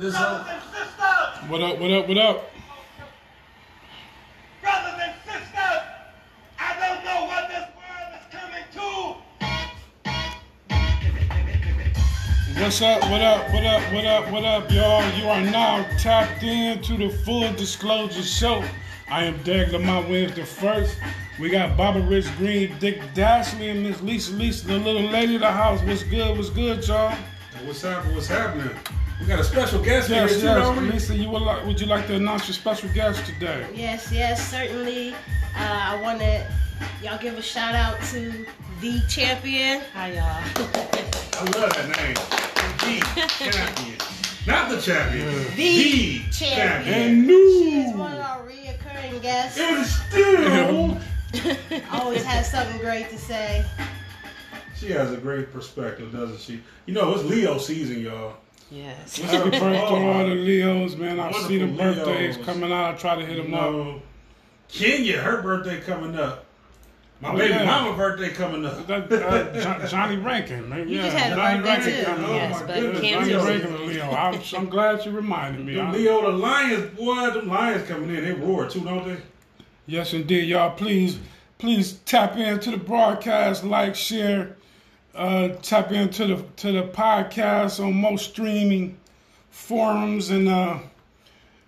Lizzo. Brothers and sisters, What up? What up? What up? brothers and sisters, I don't know what this world is coming to. What's up? What up? What up? What up? What up, y'all? You are now tapped in to the Full Disclosure Show. I am Derek Lamont Williams the first. We got Bobby Rich Green, Dick Dashley, and Miss Lisa Lisa, the little lady of the house. What's good? What's good, y'all? What's happening? What's happening? We got a special guest Yes, here too, yes. don't we? Lisa, you would like? Would you like to announce your special guest today? Yes, yes, certainly. Uh, I want to y'all give a shout out to the champion. Hi, y'all. I love that name. The champion. Not the champion. The The champion. And new. She's one of our reoccurring guests. It was still. Always has something great to say. she has a great perspective, doesn't she? You know, it's Leo season, y'all. Yes. Happy birthday to all the Leos, man. I see the birthdays Leos. coming out. I try to hit You them up. Kenya, her birthday coming up. My Oh, baby yeah. mama birthday coming up. That, uh, Jo- Johnny Rankin, man. You yeah, just had a Johnny birthday, Rankin too. coming Yes, up. but Yeah, Johnny. Rankin, and Leo. I'm, I'm glad you reminded me. Them I- Leo, the Lions, boy, them Lions coming in, they roar too, don't they? Yes, indeed, y'all. Please, please tap into the broadcast, like, share, uh, tap into the to the podcast on most streaming forums, and uh,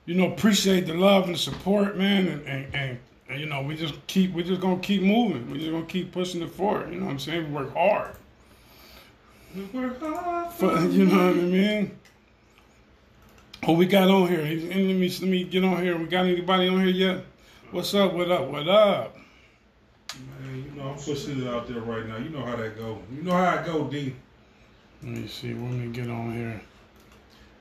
you know, appreciate the love and the support, man. And, and, and, and you know, we just keep we just gonna keep moving. We just gonna keep pushing it forward. You know what I'm saying? We work hard. We work hard. For, you know what I mean? Who we got on here? Let me let me get on here. We got anybody on here yet? What's up? What up? What up? I'm pushing it out there right now. You know how that go. You know how I go, D. Let me see. Let me get on here.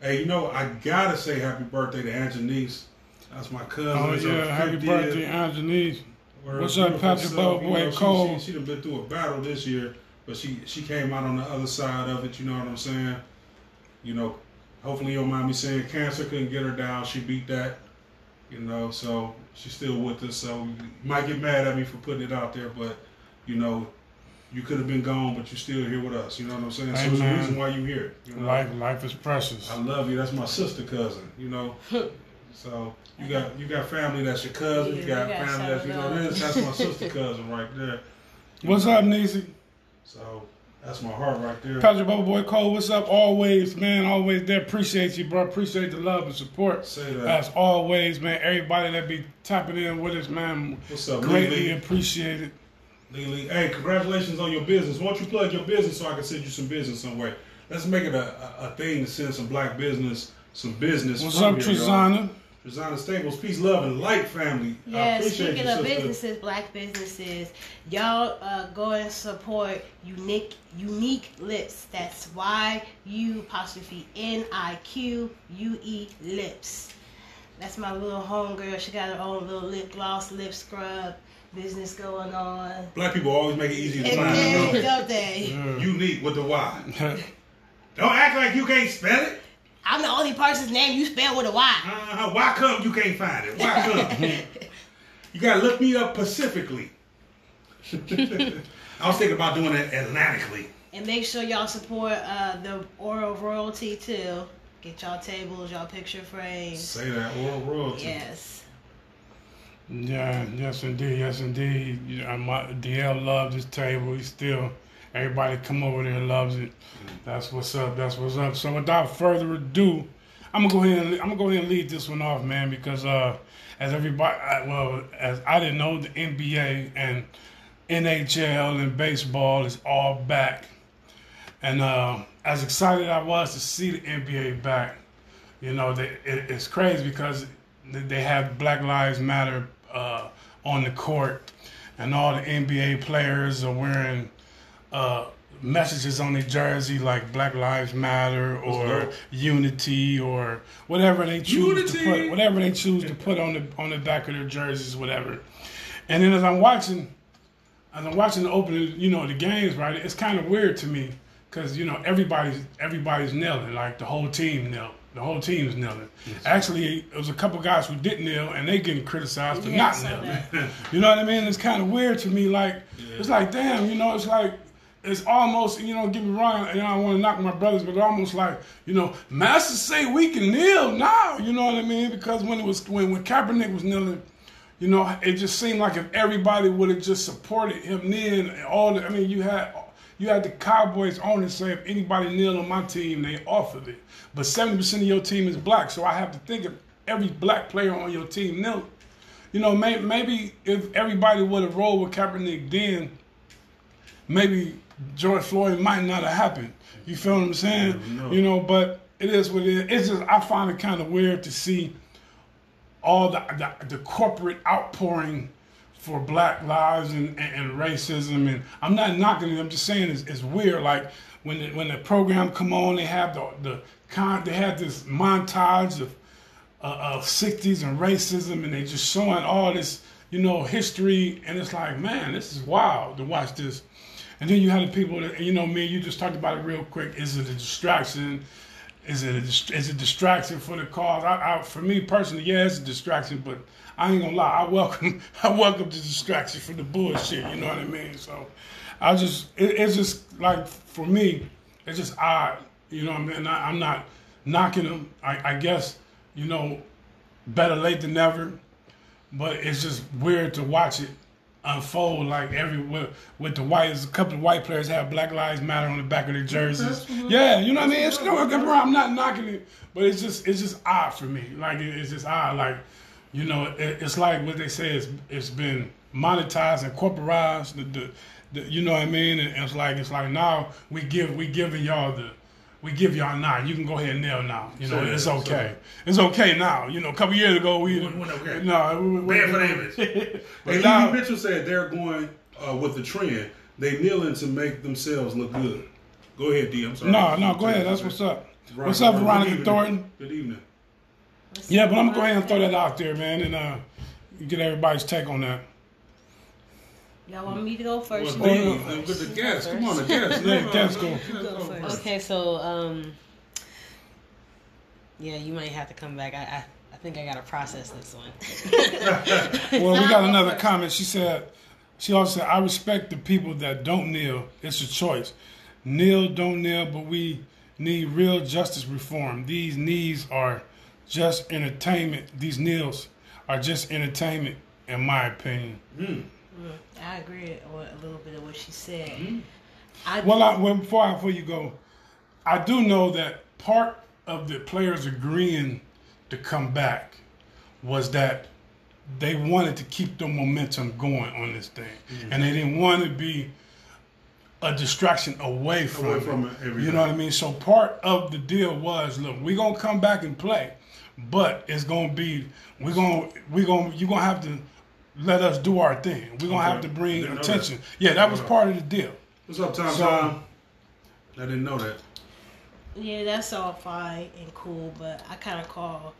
Hey, you know, I gotta say happy birthday to Aunt Janice. That's my cousin. Oh It's yeah, happy 50th. birthday, Anjanice. What's up, Patrick self. You know, Cole? She, she done been through a battle this year, but she she came out on the other side of it. You know what I'm saying? You know, hopefully you don't mind me saying cancer couldn't get her down. She beat that. You know, so she's still with us. So you might get mad at me for putting it out there, but you know, you could have been gone, but you're still here with us. You know what I'm saying? So there's a reason why you're here. You know? Life, life is precious. I love you. That's my sister cousin. You know. So you got you got family that's your cousin. You Yeah, got you got family that's you know this. That's my sister cousin right there. What's up, Nisi? So that's my heart right there. Patrick Bubba Boy Cole, what's up? Always, man, always there. Appreciate you, bro. Appreciate the love and support. Say that. As always, man, everybody that be tapping in with us, man, What's up, greatly Lily? appreciated. Lily? Hey, congratulations on your business. Why don't you plug your business so I can send you some business somewhere? Let's make it a, a, a thing to send some black business, some business. What's from up, here, y'all. Trezana? Trezana Staples, peace, love, and light, family. I Yes, appreciate speaking you, of sister. businesses, black businesses, y'all uh, go and support unique unique lips. That's Y U apostrophe N I Q U E lips. That's my little homegirl. She got her own little lip gloss, lip scrub business going on. Black people always make it easy to find. then, don't they? don't they? Yeah. Unique with the Y. Don't act like you can't spell it. I'm the only person's name you spell with a Y. Uh-huh. Why come you can't find it? Why come? you gotta look me up pacifically. I was thinking about doing it Atlantically. And make sure y'all support uh, the oral royalty too. Get y'all tables, y'all picture frames. Say that oral royalty. Yes. Yeah, yes indeed, yes indeed. My, DL loves this table. He still, everybody come over there loves it. That's what's up. That's what's up. So without further ado, I'm gonna go ahead and I'm gonna go ahead and lead this one off, man, because uh, as everybody, I, well, as I didn't know, the NBA and NHL and baseball is all back, and uh, as excited I was to see the NBA back, you know, they, it, it's crazy because they have Black Lives Matter uh, on the court, and all the NBA players are wearing uh, messages on their jersey like Black Lives Matter or. Unity or whatever they choose to put, whatever they choose to put on the on the back of their jerseys, whatever. And then as I'm watching, as I'm watching the opening, you know, the games, right? It's kind of weird to me because you know everybody's everybody's kneeling, like the whole team knelt. The whole team's kneeling. Actually, it was a couple guys who didn't kneel, and they getting criticized for Yeah, not saw kneeling. You know what I mean? It's kind of weird to me. Like it's like, damn, you know, it's like it's almost you know get me wrong you know I want to knock my brothers but almost like you know masters say we can kneel now you know what I mean because when it was when when Kaepernick was kneeling you know it just seemed like if everybody would have just supported him kneeling and all the, I mean you had you had the Cowboys owners say if anybody kneel on my team they offered it but 70% of your team is black so I have to think of every black player on your team kneel you know may, maybe if everybody would have rolled with Kaepernick then maybe George Floyd might not have happened. You feel what I'm saying? No. You know, but it is what it is. It's just I find it kind of weird to see all the, the the corporate outpouring for Black lives and, and, and racism. And I'm not knocking it. I'm just saying it's, it's weird. Like when the, when the program come on, they have the the con. They have this montage of uh, of 60s and racism, and they just showing all this, you know, history, and it's like, man, this is wild to watch this. And then you have the people that, you know, me, you just talked about it real quick. Is it a distraction? Is it a, is it distraction for the cause? I, I, for me personally, yeah, it's a distraction, but I ain't gonna lie, I welcome, I welcome the distraction for the bullshit. You know what I mean? So, I just, it, it's just like for me, it's just odd. You know what I mean? I, I'm not knocking them. I, I guess, you know, better late than never. But it's just weird to watch it unfold like every with, the whites. A couple of white players have Black Lives Matter on the back of their jerseys. Yeah, you know what I mean. It's no, I'm not knocking it, but it's just it's just odd for me. Like it's just odd. Like you know, it, it's like what they say. It's it's been monetized and corporatized. The, the, the you know what I mean. And it's like it's like now we give we giving y'all the we give y'all now. You can go ahead and nail now. You know, So, it's so- okay. it's okay now. You know, a couple years ago we When- when- okay. no we, we, Bad for the image. but And now, Evie Mitchell said they're going uh, with the trend. They kneeling to make themselves look good. Go ahead, D. I'm sorry. no, no, go ahead. That's what's up. Right, What's up, right. Good Veronica. Thornton? Good evening. Yeah, but I'm gonna go ahead and throw that out there, man, and uh, get everybody's take on that. Y'all want me to go first? Well, You D, go with the guests. Come on, the guests. Yeah, No, no, guests go. Go go first. Okay, so um, yeah, you might have to come back. I I, I think I gotta process this one. Well, we got another comment. She said, she also said, I respect the people that don't kneel. It's a choice. Kneel, don't kneel, but we need real justice reform. These knees are just entertainment. These kneels are just entertainment, in my opinion. Mm-hmm. I agree with a little bit of what she said. Mm-hmm. I Well, I, well before, I, before you go, I do know that part of the players agreeing to come back was that they wanted to keep the momentum going on this thing, mm-hmm. and they didn't want to be a distraction away from, Away from it, everything. You know what I mean? So part of the deal was, look, we're gonna come back and play, but it's gonna be we're gonna we're gonna you're gonna have to let us do our thing. We're gonna have to bring Didn't attention. that. Yeah, that was Alright. part of the deal. What's up, Tom? So- Tom? I didn't know that. Yeah, that's all fine and cool, but I kind of call.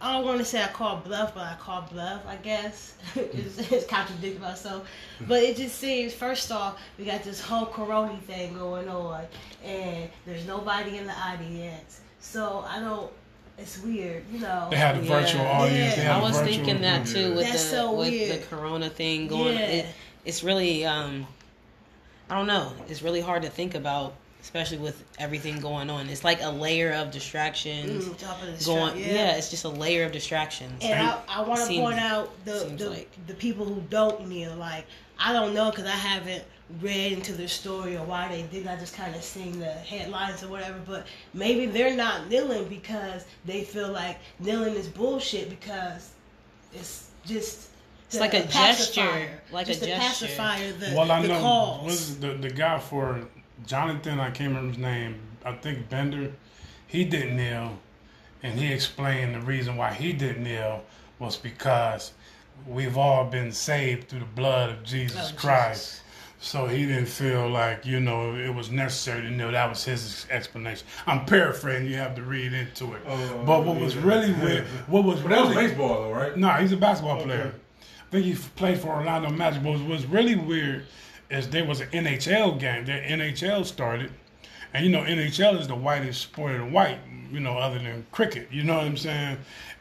I don't want to say I call bluff, but I call bluff. I guess it's, it's contradicting myself, but it just seems. First off, we got this whole corona thing going on, and there's nobody in the audience, so I don't. It's weird, you know. They had a Yeah. virtual audience. They Yeah. had I a was thinking that group. too with That's the so with weird. the corona thing going. Yeah. It, it's really um, I don't know. It's really hard to think about, especially with everything going on. It's like a layer of distractions Mm, top of the going. strap, Yeah. it's just a layer of distractions. And I, I want to point out the the, like- the people who don't kneel. Like I don't know because I haven't read into their story or why they did. I just kind of seen the headlines or whatever. But maybe they're not kneeling because they feel like kneeling is bullshit because it's just It's like a gesture, like a just to gesture. pacify the, Well, I the know cause. was the the guy for Jonathan. I can't remember his name. I think Bender. He didn't kneel, and he explained the reason why he didn't kneel was because we've all been saved through the blood of Jesus Oh, Christ. Jesus. So he didn't feel like you know it was necessary to know That was his explanation. I'm paraphrasing. You have to read into it. Oh, but what was really weird, what was But that was really baseball, though, right? no, he's a basketball Okay. player. I think he played for Orlando Magic. But was really weird is there was an NHL game. That NHL started, And you know, NHL is the whitest sport in white, you know, other than cricket. You know what I'm saying?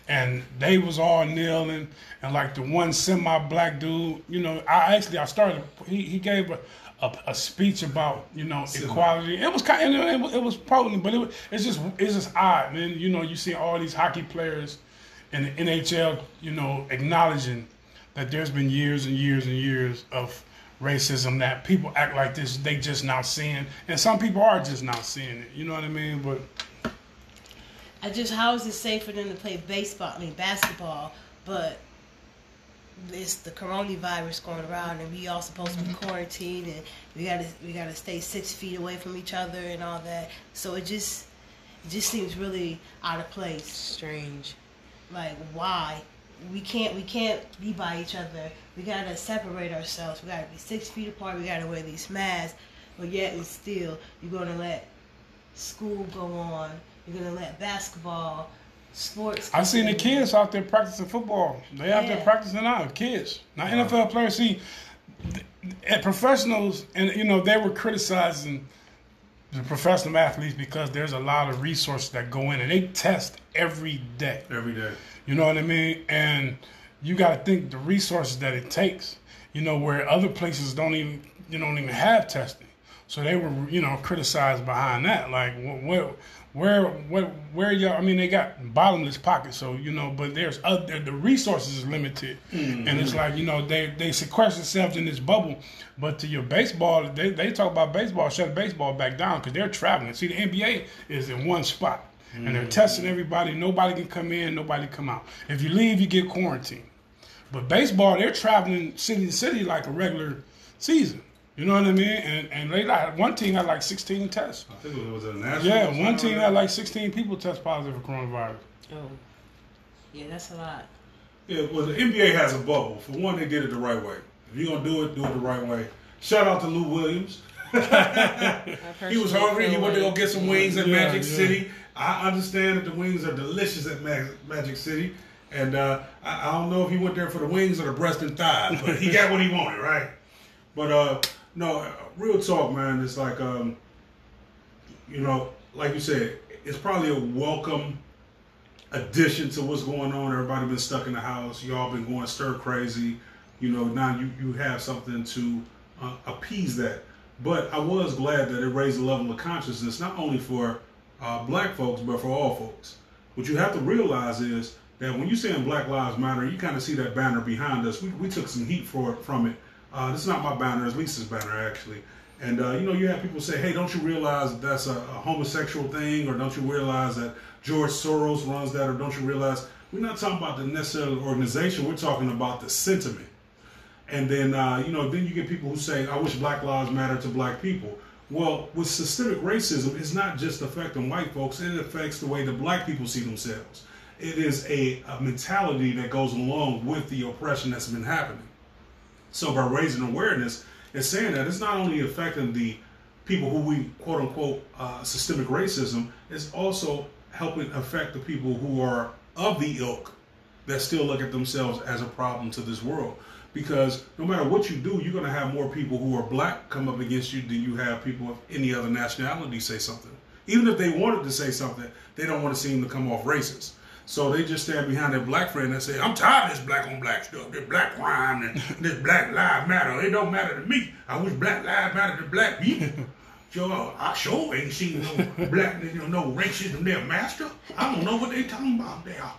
And they was all kneeling, and like the one semi-black dude, you know, I actually I started. He, he gave a, a, a speech about you know equality. It was kind of it was, it was potent, but it was, it's just it's just odd, man. You know, you see all these hockey players in the NHL, you know, acknowledging that there's been years and years and years of racism that people act like this they just not seeing and some people are just not seeing it you know what i mean but I just how is it safe for them to play baseball? I mean basketball, but it's the coronavirus going around, and we all supposed to be mm-hmm. quarantined, and we gotta we gotta stay six feet away from each other and all that. So it just it just seems really out of place. Strange. Like why? We can't we can't be by each other. We gotta separate ourselves. We gotta be six feet apart. We gotta wear these masks. But yet and still, you're gonna let school go on. You're gonna let basketball, sports. I've seen the kids out there practicing football they out there practicing out kids not nfl players see at professionals and you know they were criticizing the professional athletes because there's a lot of resources that go in and they test every day every day. You know what I mean? And you got to think the resources that it takes. You know where other places don't even you don't even have testing. So they were you know criticized behind that. Like what, where where where where y'all? I mean they got bottomless pockets. So you know, but there's other the resources is limited, mm-hmm. and it's like you know they they sequester themselves in this bubble. But to your baseball, they they talk about baseball, shut baseball back down because they're traveling. See the NBA is in one spot. And they're mm-hmm. testing everybody. Nobody can come in. Nobody come out. If you leave, you get quarantined. But baseball, they're traveling city to city like a regular season. You know what I mean? And and they got one team had like 16 tests. I think it was a national. Yeah, one team had like 16 people test positive for coronavirus. Oh. Yeah, that's a lot. Yeah, well, the NBA has a bubble. For one, they did it the right way. If you're gonna do it, do it the right way. Shout out to Lou Williams. He was hungry. He went to go get some wings at Yeah, Magic yeah. City. I understand that the wings are delicious at Mag- Magic City, and uh, I, I don't know if he went there for the wings or the breast and thigh, but he got what he wanted, right? But uh, no, real talk, man. It's like, um, you know, like you said, it's probably a welcome addition to what's going on. Everybody been stuck in the house. Y'all been going stir crazy. You know, now you, you have something to uh, appease that. But I was glad that it raised the level of consciousness, not only for uh, black folks, but for all folks. What you have to realize is that when you're saying Black Lives Matter, you kind of see that banner behind us. We, we took some heat for from it. Uh, this is not my banner, it's Lisa's banner, actually. And, uh, you know, you have people say, hey, don't you realize that that's a, a homosexual thing? Or don't you realize that George Soros runs that? Or don't you realize we're not talking about the necessarily organization, we're talking about the sentiment. And then, uh, you know, then you get people who say, I wish Black Lives Matter to black people. Well, with systemic racism, it's not just affecting white folks, it affects the way that black people see themselves. It is a, a mentality that goes along with the oppression that's been happening. So by raising awareness, and saying that it's not only affecting the people who we quote unquote uh, systemic racism, it's also helping affect the people who are of the ilk that still look at themselves as a problem to this world. Because no matter what you do, you're going to have more people who are black come up against you than you have people of any other nationality say something. Even if they wanted to say something, they don't want to seem to come off racist. So they just stand behind their black friend and say, I'm tired of this black on black stuff, this black crime, and this black lives matter. It don't matter to me. I wish black lives matter to black people. Sure, I sure ain't seen no black, you know, no racism there, master. I don't know what they talking about there.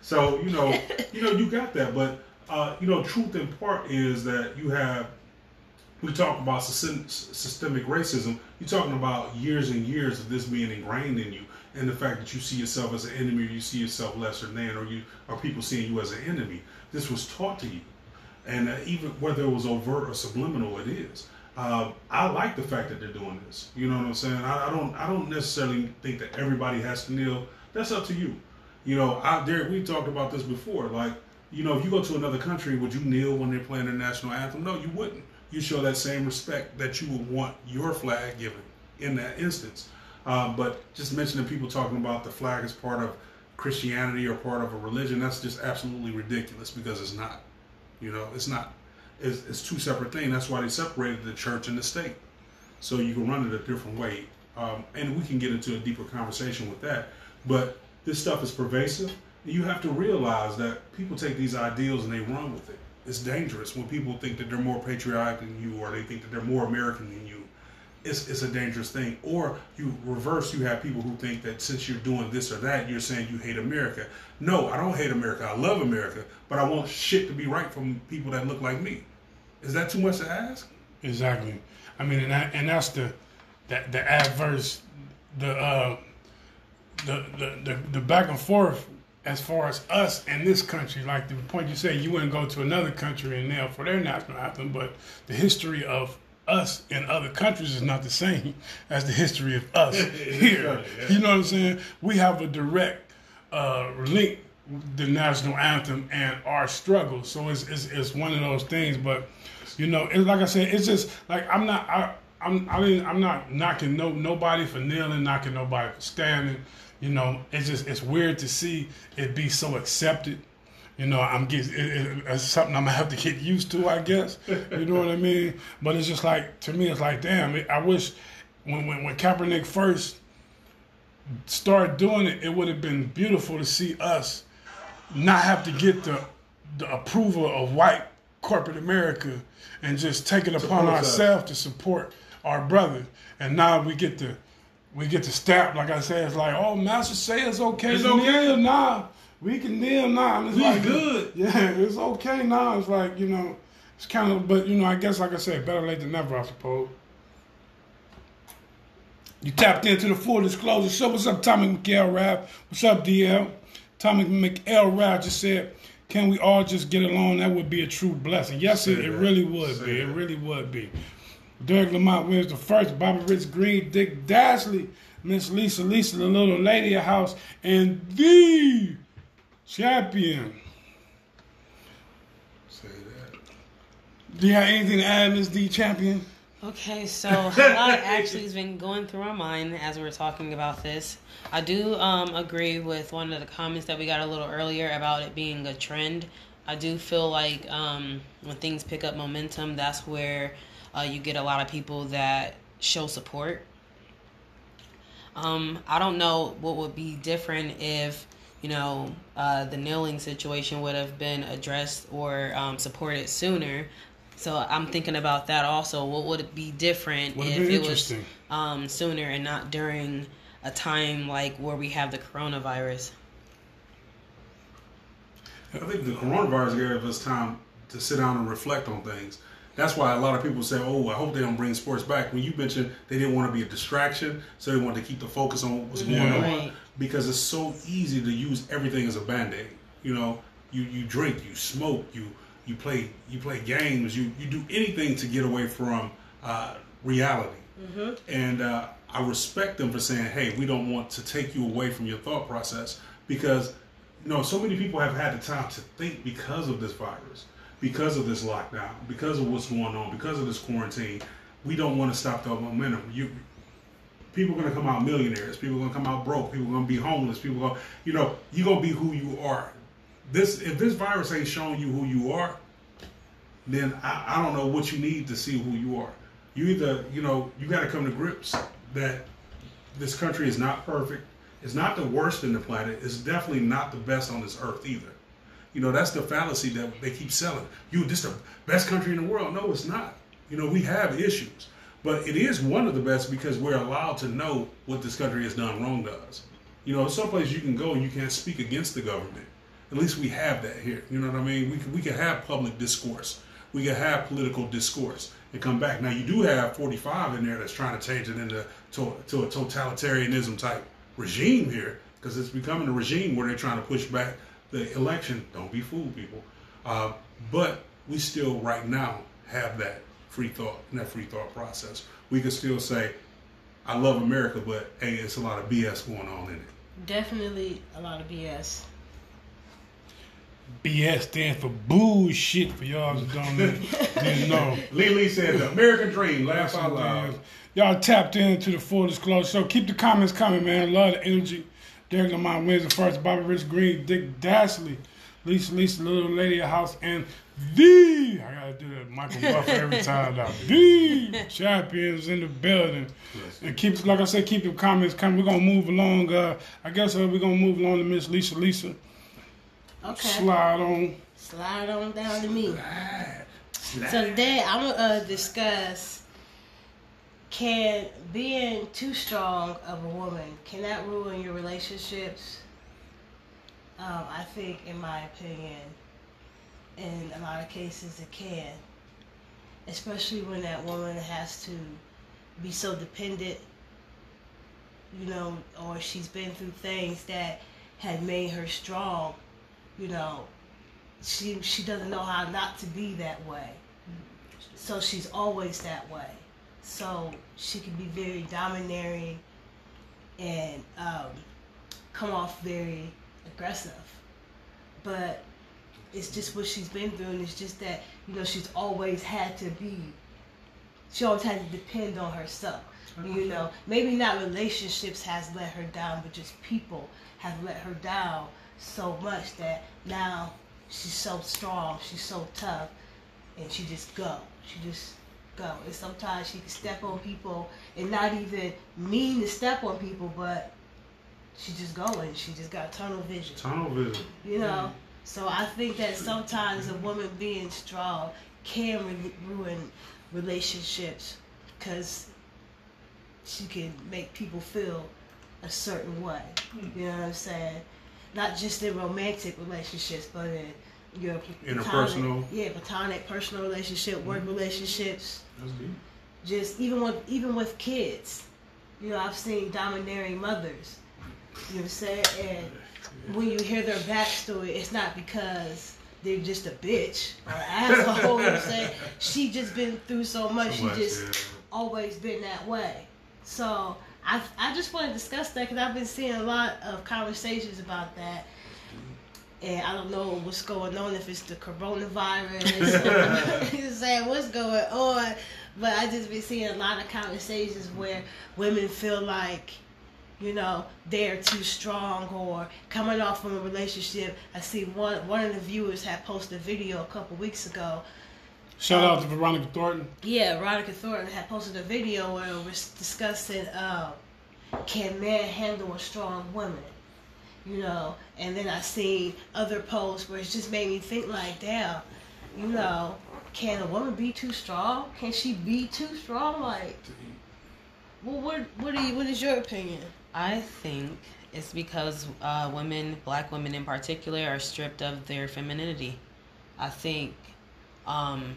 So you know, you know, you got that, but uh, you know, truth in part is that you have. We talk about systemic racism. You're talking about years and years of this being ingrained in you, and the fact that you see yourself as an enemy, or you see yourself lesser than, or you, or people seeing you as an enemy. This was taught to you, and uh, even whether it was overt or subliminal, it is. Uh, I like the fact that they're doing this. You know what I'm saying? I, I don't. I don't necessarily think that everybody has to kneel. That's up to you. You know, out there, we talked about this before. Like, you know, if you go to another country, would you kneel when they're playing their national anthem? No, you wouldn't. You show that same respect that you would want your flag given in that instance. Um, but just mentioning people talking about the flag as part of Christianity or part of a religion, that's just absolutely ridiculous because it's not. You know, it's not. It's, it's two separate things. That's why they separated the church and the state. So you can run it a different way um, and we can get into a deeper conversation with that. But this stuff is pervasive. You have to realize that people take these ideals and they run with it. It's dangerous when people think that they're more patriotic than you, or they think that they're more American than you. It's, it's a dangerous thing. Or you reverse, you have people who think that since you're doing this or that, you're saying you hate America. No, I don't hate America. I love America, but I want shit to be right from people that look like me. Is that too much to ask? Exactly. I mean, and that, and that's the that the adverse, the uh, the, the the the back and forth as far as us in this country. Like the point you say, you wouldn't go to another country and kneel for their national anthem, but the history of us in other countries is not the same as the history of us here. funny, yeah. You know what I'm saying? We have a direct uh, link the national anthem and our struggle. So it's, it's it's one of those things. But you know, it's like I said, it's just like I'm not I I'm I mean I'm not knocking no nobody for kneeling, knocking nobody for standing. You know, it's just it's weird to see it be so accepted. You know, I'm getting it, it, it's something I'm gonna have to get used to, I guess. You know what I mean? But it's just like to me, it's like, damn. It, I wish when when when Kaepernick first started doing it, it would have been beautiful to see us not have to get the the approval of white corporate America and just take it upon ourselves to support our brother. And now we get to we get to stamp, like I said, it's like, oh, Master say it's okay It's okay. now. We can kneel now. And it's We like, good. Yeah, it's okay now. It's like, you know, it's kind of, but, you know, I guess, like I said, better late than never, I suppose. You tapped into the full disclosure So, What's up, Tommy McHale Rap? What's up, DL? Tommy McHale Rap just said, can we all just get along? That would be a true blessing. Yes, it, it really would Say be. It really would be. Derek Lamont wins the first. Bobby Rich Green, Dick Dashley, Miss Lisa, Lisa, the little lady of house, and the champion. Say that. Do you have anything to add, Miss D champion? Okay, so a lot actually has been going through our mind as we were talking about this. I do um, agree with one of the comments that we got a little earlier about it being a trend. I do feel like um, when things pick up momentum, that's where uh, you get a lot of people that show support. Um, I don't know what would be different if you know uh, the kneeling situation would have been addressed or um, supported sooner. So I'm thinking about that also. What would it be different Would have if it was um, sooner and not during a time like where we have the coronavirus? I think the coronavirus gave us time to sit down and reflect on things. That's why a lot of people say, "Oh, I hope they don't bring sports back." When you mentioned they didn't want to be a distraction, so they wanted to keep the focus on what was going Yeah. on. Because it's so easy to use everything as a band aid. You know, you you drink, you smoke, you you play you play games, you you do anything to get away from uh, reality. And uh, I respect them for saying, "Hey, we don't want to take you away from your thought process," because you know so many people have had the time to think because of this virus, because of this lockdown, because of what's going on, because of this quarantine. We don't want to stop the momentum. You people are gonna come out millionaires. People are gonna come out broke. People are gonna be homeless. People are gonna, you know, you're gonna be who you are. This if this virus ain't showing you who you are, then I, I don't know what you need to see who you are. You either, you know, you got to come to grips that this country is not perfect. It's not the worst in the planet. It's definitely not the best on this earth either. You know, that's the fallacy that they keep selling. You, this the best country in the world. No, it's not. You know, we have issues, but it is one of the best because we're allowed to know what this country has done wrong to us. You know, someplace you can go and you can't speak against the government. At least we have that here. You know what I mean? We can, we can have public discourse. We can have political discourse and come back. Now you do have 45 in there that's trying to change it into to, to a totalitarianism type regime here because it's becoming a regime where they're trying to push back the election. Don't be fooled, people. Uh, but we still right now have that free thought and that free thought process. We can still say, I love America, but hey, it's a lot of BS going on in it. Definitely a lot of BS. BS stands for bullshit for y'all that don't know. didn't know. Lee Lee said the American dream, laugh out loud. Y'all tapped into the full disclosure. So keep the comments coming, man. Love the energy. Derek Lamont wins the first. Bobby Rich Green, Dick Dashley, Lisa, Lisa, little lady at house, and the I gotta do that Michael Buffer every time now. The champions in the building, and keep like I said, keep your comments coming. We're gonna move along. Uh, I guess uh, we're gonna move along to Miss Lisa, Lisa. Okay. Slide on. Slide on down to me. Slide. So today I'm gonna uh, discuss can being too strong of a woman can that ruin your relationships? Um, I think, in my opinion, in a lot of cases it can, especially when that woman has to be so dependent, you know, or she's been through things that had made her strong, you know, she she doesn't know how not to be that way. So she's always that way. So she can be very domineering and um, come off very aggressive. But it's just what she's been through, and it's just that you know she's always had to be. She always had to depend on herself. You know, maybe not relationships has let her down, but just people have let her down so much that now she's so strong, she's so tough, and she just go. She just go. And sometimes she can step on people and not even mean to step on people, but she just going. She just got tunnel vision. Tunnel vision. You know. So I think that sometimes a woman being strong can re- ruin relationships because she can make people feel a certain way. Hmm. You know what I'm saying? Not just in romantic relationships, but in your Interpersonal. platonic- yeah, platonic, personal relationship, work mm-hmm. relationships. That's good. Just even with even with kids, you know, I've seen domineering mothers. You know what I'm saying? And when you hear their backstory, it's not because they're just a bitch or asshole. you know what I'm saying? She just been through so much. So she much, just yeah. always been that way. So I I just want to discuss that because I've been seeing a lot of conversations about that. And I don't know what's going on, if it's the coronavirus or you know, saying what's going on. But I just been seeing a lot of conversations where women feel like, you know, they're too strong or coming off from a relationship. I see one one of the viewers had posted a video a couple weeks ago Shout out to Veronica Thornton. yeah, Veronica Thornton had posted a video where we're discussing uh, can men handle a strong woman, you know. And then I seen other posts where it just made me think like, damn, you know, can a woman be too strong? Can she be too strong? Like, well, what what do you what is your opinion? I think it's because uh, women, black women in particular, are stripped of their femininity. I think um,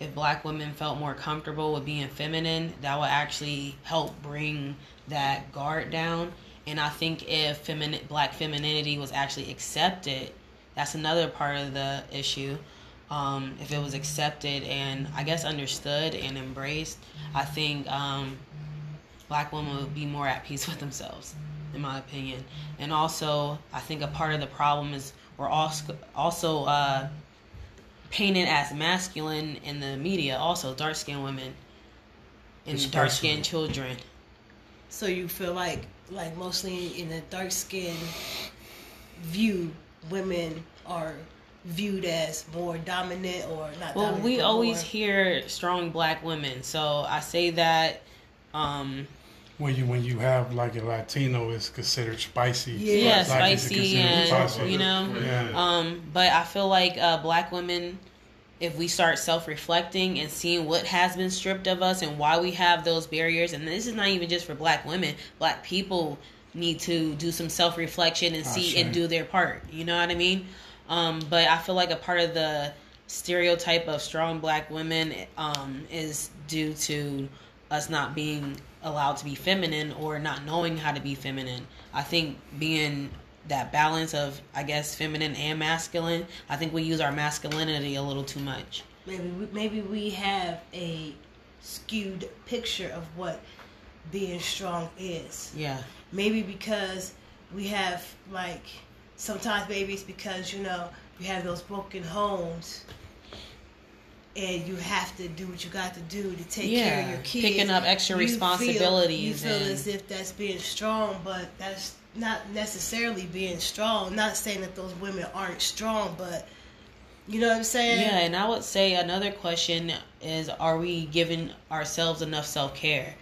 if black women felt more comfortable with being feminine, that would actually help bring that guard down. And I think if feminine, black femininity was actually accepted, that's another part of the issue. Um, if it was accepted and I guess understood and embraced, I think um, black women would be more at peace with themselves, in my opinion. And also, I think a part of the problem is we're also also uh, painted as masculine in the media. Also, dark skinned women and dark skinned children. So you feel like like mostly in the dark skin view, women are viewed as more dominant or not. Well, dominant, we always more- hear strong black women, so I say that. Um, When you when you have like a Latino, it's considered spicy. Yeah. yeah, spicy and spicy. you know. Yeah. Um, but I feel like uh, black women, if we start self reflecting and seeing what has been stripped of us and why we have those barriers, and this is not even just for black women, black people need to do some self reflection and Ah, see and do their part. You know what I mean? Um, but I feel like a part of the stereotype of strong black women um, is due to us not being allowed to be feminine or not knowing how to be feminine. I think being that balance of I guess feminine and masculine, I think we use our masculinity a little too much. maybe we, maybe we have a skewed picture of what being strong is. Yeah. Maybe because we have like sometimes maybe it's because you know you have those broken homes. And you have to do what you got to do to take care of your kids. picking up extra You feel- responsibilities You feel and- as if that's being strong, but that's not necessarily being strong. Not saying that those women aren't strong, but you know what I'm saying? Yeah, and I would say another question is are we giving ourselves enough self care?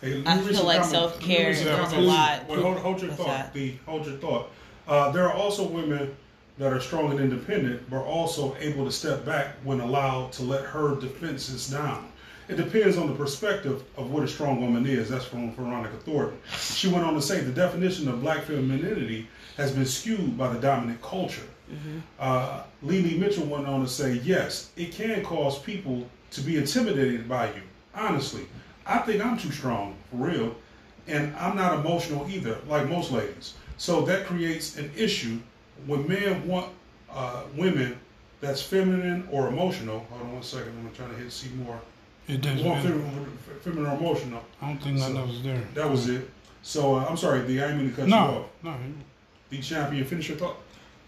Hey, I feel like self-care Let me read some goes a lot Wait, hold, hold your with thought. that. D, hold your thought. Uh, there are also women that are strong and independent, but also able to step back when allowed to let her defenses down. It depends on the perspective of what a strong woman is. That's from Veronica Thornton. She went on to say the definition of black femininity has been skewed by the dominant culture. Uh, Lily Mitchell went on to say, yes, it can cause people to be intimidated by you. Honestly, I think I'm too strong, for real, and I'm not emotional either, like most ladies. So that creates an issue when men want uh, women that's feminine or emotional. Hold on one second, I'm trying to hit see more. It does. More I feminine, feminine or emotional. I don't think none of us there. That was it. So uh, I'm sorry, D. I didn't mean to cut you off. No, off. no. D. Champion, finish your thought.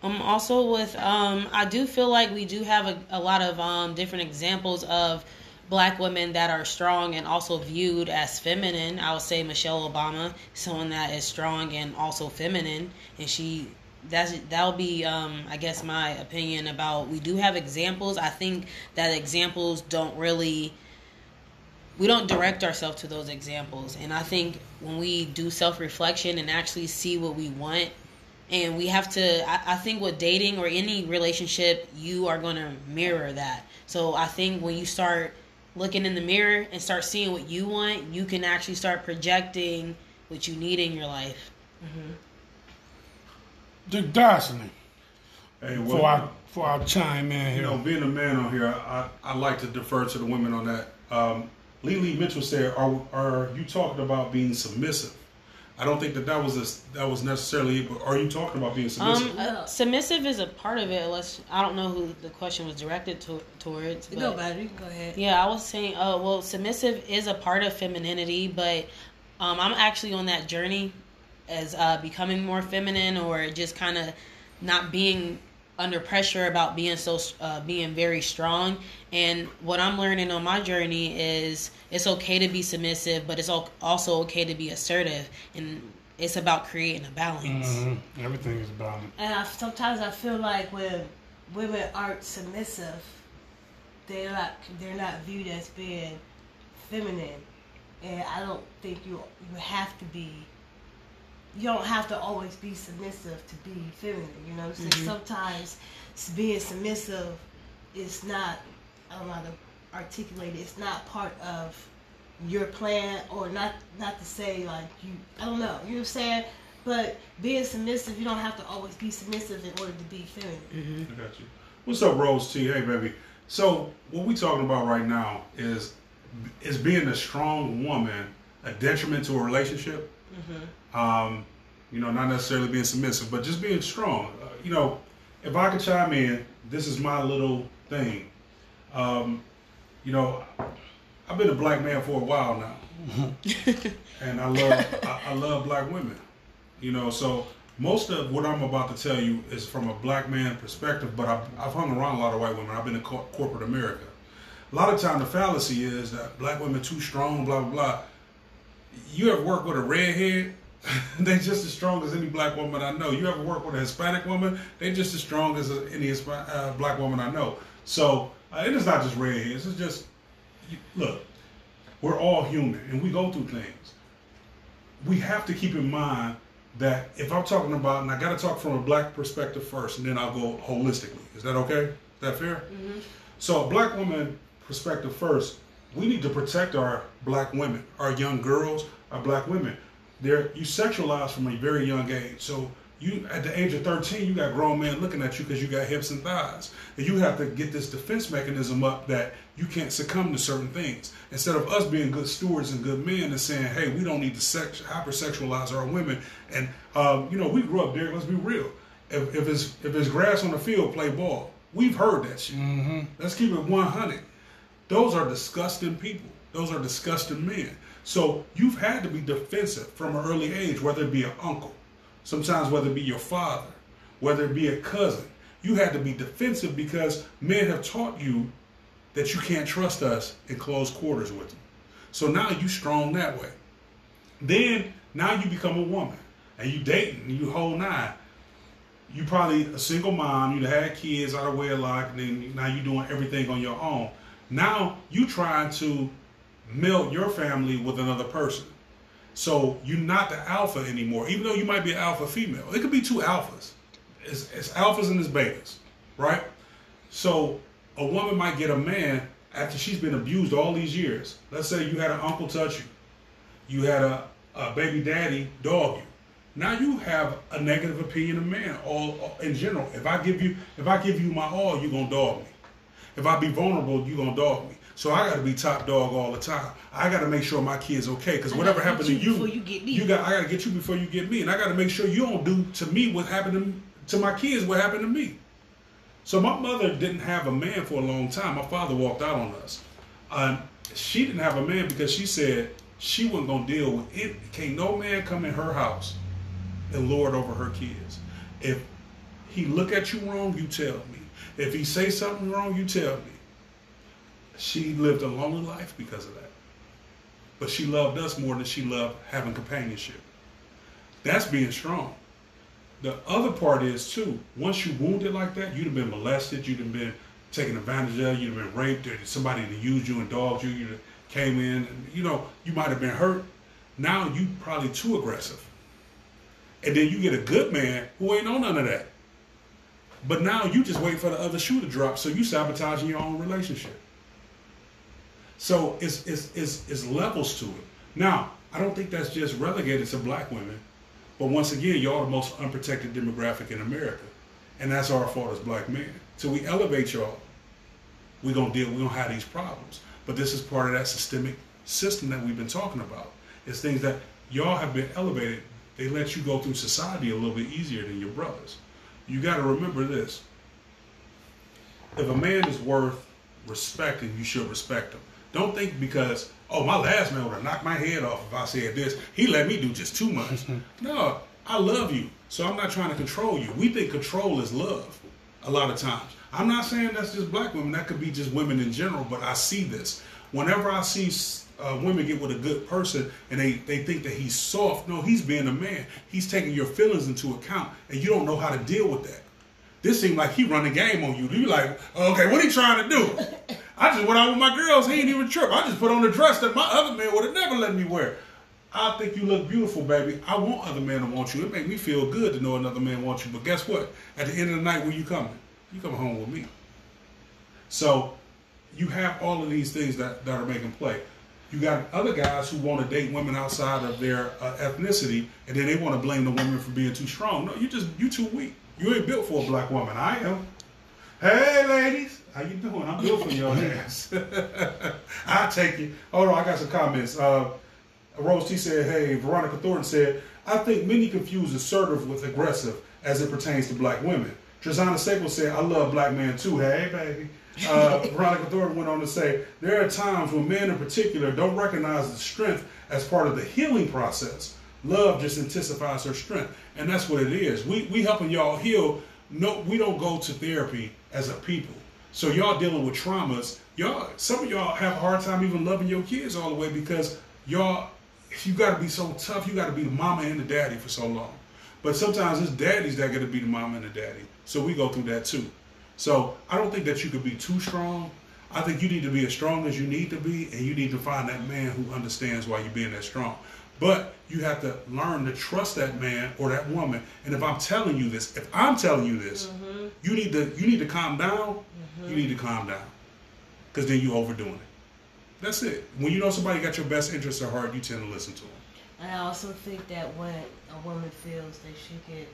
Um, also with um, I do feel like we do have a, a lot of um different examples of black women that are strong and also viewed as feminine. I would say Michelle Obama, someone that is strong and also feminine, and she that's that'll be um I guess my opinion about we do have examples. I think that examples don't really we don't direct ourselves to those examples. And I think when we do self reflection and actually see what we want, and we have to, I, I think with dating or any relationship, you are going to mirror that. So I think when you start looking in the mirror and start seeing what you want, you can actually start projecting what you need in your life. Dick Dawson. Hey, For our for our chime in here. You here. know, being a man on here, I, I like to defer to the women on that. Um, Lily Mitchell said, "Are are you talking about being submissive?" I don't think that that was a, that was necessarily. it, But are you talking about being submissive? Um, uh, submissive is a part of it. Unless I don't know who the question was directed to, towards. It but- don't matter. You can go ahead. Yeah, I was saying, uh, well, submissive is a part of femininity, but um, I'm actually on that journey as uh, becoming more feminine or just kind of not being under pressure about being so uh, being very strong. And what I'm learning on my journey is it's okay to be submissive, but it's also okay to be assertive, and it's about creating a balance. Mhm. Everything is about it. And I, sometimes I feel like when women aren't submissive, they're not they're not viewed as being feminine, and I don't think you you have to be. You don't have to always be submissive to be feminine. You know, what I'm saying mm-hmm. sometimes being submissive is not. I don't know how to articulate it. It's not part of your plan, or not not to say like you. I don't know. You know what I'm saying? But being submissive, you don't have to always be submissive in order to be feminine. Mm-hmm. I got you. What's up, Rose T? Hey, baby. So what we talking about right now is is being a strong woman a detriment to a relationship? Mm-hmm. Um, you know, not necessarily being submissive, but just being strong. Uh, you know, if I could chime in, this is my little thing. Um, you know, I've been a black man for a while now, and I love I, I love black women. You know, so most of what I'm about to tell you is from a black man perspective, but I've, I've hung around a lot of white women. I've been in cor- corporate America. A lot of time, the fallacy is that black women too strong, blah blah blah. You ever work with a redhead? they just as strong as any black woman I know. You ever work with a Hispanic woman? They just as strong as any uh, black woman I know. So uh, it is not just redheads. It's just you, look. We're all human, and we go through things. We have to keep in mind that if I'm talking about, and I got to talk from a black perspective first, and then I'll go holistically. Is that okay? Is that fair? So, a black woman perspective first, we need to protect our black women, our young girls, our black women. They're you sexualize from a very young age. So you at the age of 13, you got grown men looking at you because you got hips and thighs. And you have to get this defense mechanism up that you can't succumb to certain things. Instead of us being good stewards and good men and saying, hey, we don't need to sex hypersexualize our women. And um, you know, we grew up there, let's be real. If, if it's if it's grass on the field, play ball. We've heard that shit. Let's keep it 100. Those are disgusting people. Those are disgusting men. So you've had to be defensive from an early age, whether it be an uncle, sometimes whether it be your father, whether it be a cousin. You had to be defensive because men have taught you that you can't trust us in close quarters with them. So now you strong that way. Then now you become a woman. and you dating, you whole nine. You probably a single mom. You had kids out of wedlock, and then now you're doing everything on your own. Now you trying to meld your family with another person. So you're not the alpha anymore, even though you might be an alpha female. It could be two alphas. It's, it's alphas and it's betas, right? So a woman might get a man after she's been abused all these years. Let's say you had an uncle touch you, you had a, a baby daddy dog you. Now you have a negative opinion of all, all in general. If I give you if I give you my all, you're gonna dog me. If I be vulnerable, you're gonna dog me. So I got to be top dog all the time. I got to make sure my kid's okay because whatever happened get to you you, before you get me. you got. I got to get you before you get me, and I got to make sure you don't do to me what happened to, to my kids. What happened to me? So my mother didn't have a man for a long time. My father walked out on us. Um, she didn't have a man because she said she wasn't gonna deal with it. Can't no man come in her house and lord over her kids. If he look at you wrong, you tell me. If he say something wrong, you tell me. She lived a lonely life because of that. But she loved us more than she loved having companionship. That's being strong. The other part is too, once you wounded like that, you'd have been molested, you'd have been taken advantage of, you'd have been raped, or somebody that used you and dogged you, you came in, and you know, you might have been hurt. Now you probably too aggressive. And then you get a good man who ain't on none of that. But now you just wait for the other shoe to drop, so you sabotaging your own relationship. So it's it's it's, it's levels to it. Now, I don't think that's just relegated to black women. But once again, y'all are the most unprotected demographic in America. And that's our fault as black men. So we elevate y'all. We're gonna deal, we're gonna have these problems. But this is part of that systemic system that we've been talking about. It's things that y'all have been elevated. They let you go through society a little bit easier than your brothers. You gotta remember this. If a man is worth respecting, you should respect him. Don't think because, oh, my last man would have knocked my head off if I said this. He let me do just too much. no, I love you, so I'm not trying to control you. We think control is love a lot of times. I'm not saying that's just black women. That could be just women in general, but I see this. Whenever I see uh, women get with a good person and they, they think that he's soft, no, he's being a man. He's taking your feelings into account, and you don't know how to deal with that. This seemed like he run the game on you. You like, okay, what he trying to do? I just went out with my girls. He ain't even trip. I just put on a dress that my other man would have never let me wear. I think you look beautiful, baby. I want other men to want you. It make me feel good to know another man wants you. But guess what? At the end of the night, when you coming? You coming home with me. So you have all of these things that, that are making play. You got other guys who want to date women outside of their uh, ethnicity, and then they want to blame the women for being too strong. No, you just you too weak. You ain't built for a black woman. I am. Hey, ladies, how you doing? I'm good for your ass. I'll take it. Hold on, I got some comments. Uh, Rose T said, "Hey, Veronica Thornton said, I think many confuse assertive with aggressive as it pertains to black women." Trizana Sable said, "I love black men too." Hey, baby. Uh, Veronica Thornton went on to say, "There are times when men in particular don't recognize the strength as part of the healing process. Love just intensifies her strength, and that's what it is. We we helping y'all heal. No, we don't go to therapy as a people. So y'all dealing with traumas. Y'all, some of y'all have a hard time even loving your kids all the way because y'all, you got to be so tough. You got to be the mama and the daddy for so long. But sometimes it's daddies that got to be the mama and the daddy. So we go through that too. So I don't think that you could be too strong. I think you need to be as strong as you need to be, and you need to find that man who understands why you're being that strong. But you have to learn to trust that man or that woman. And if I'm telling you this, if I'm telling you this, Mm-hmm. you need to you need to calm down. You need to calm down, because then you overdoing it. That's it. When you know somebody got your best interests at heart, you tend to listen to them. And I also think that when a woman feels that she can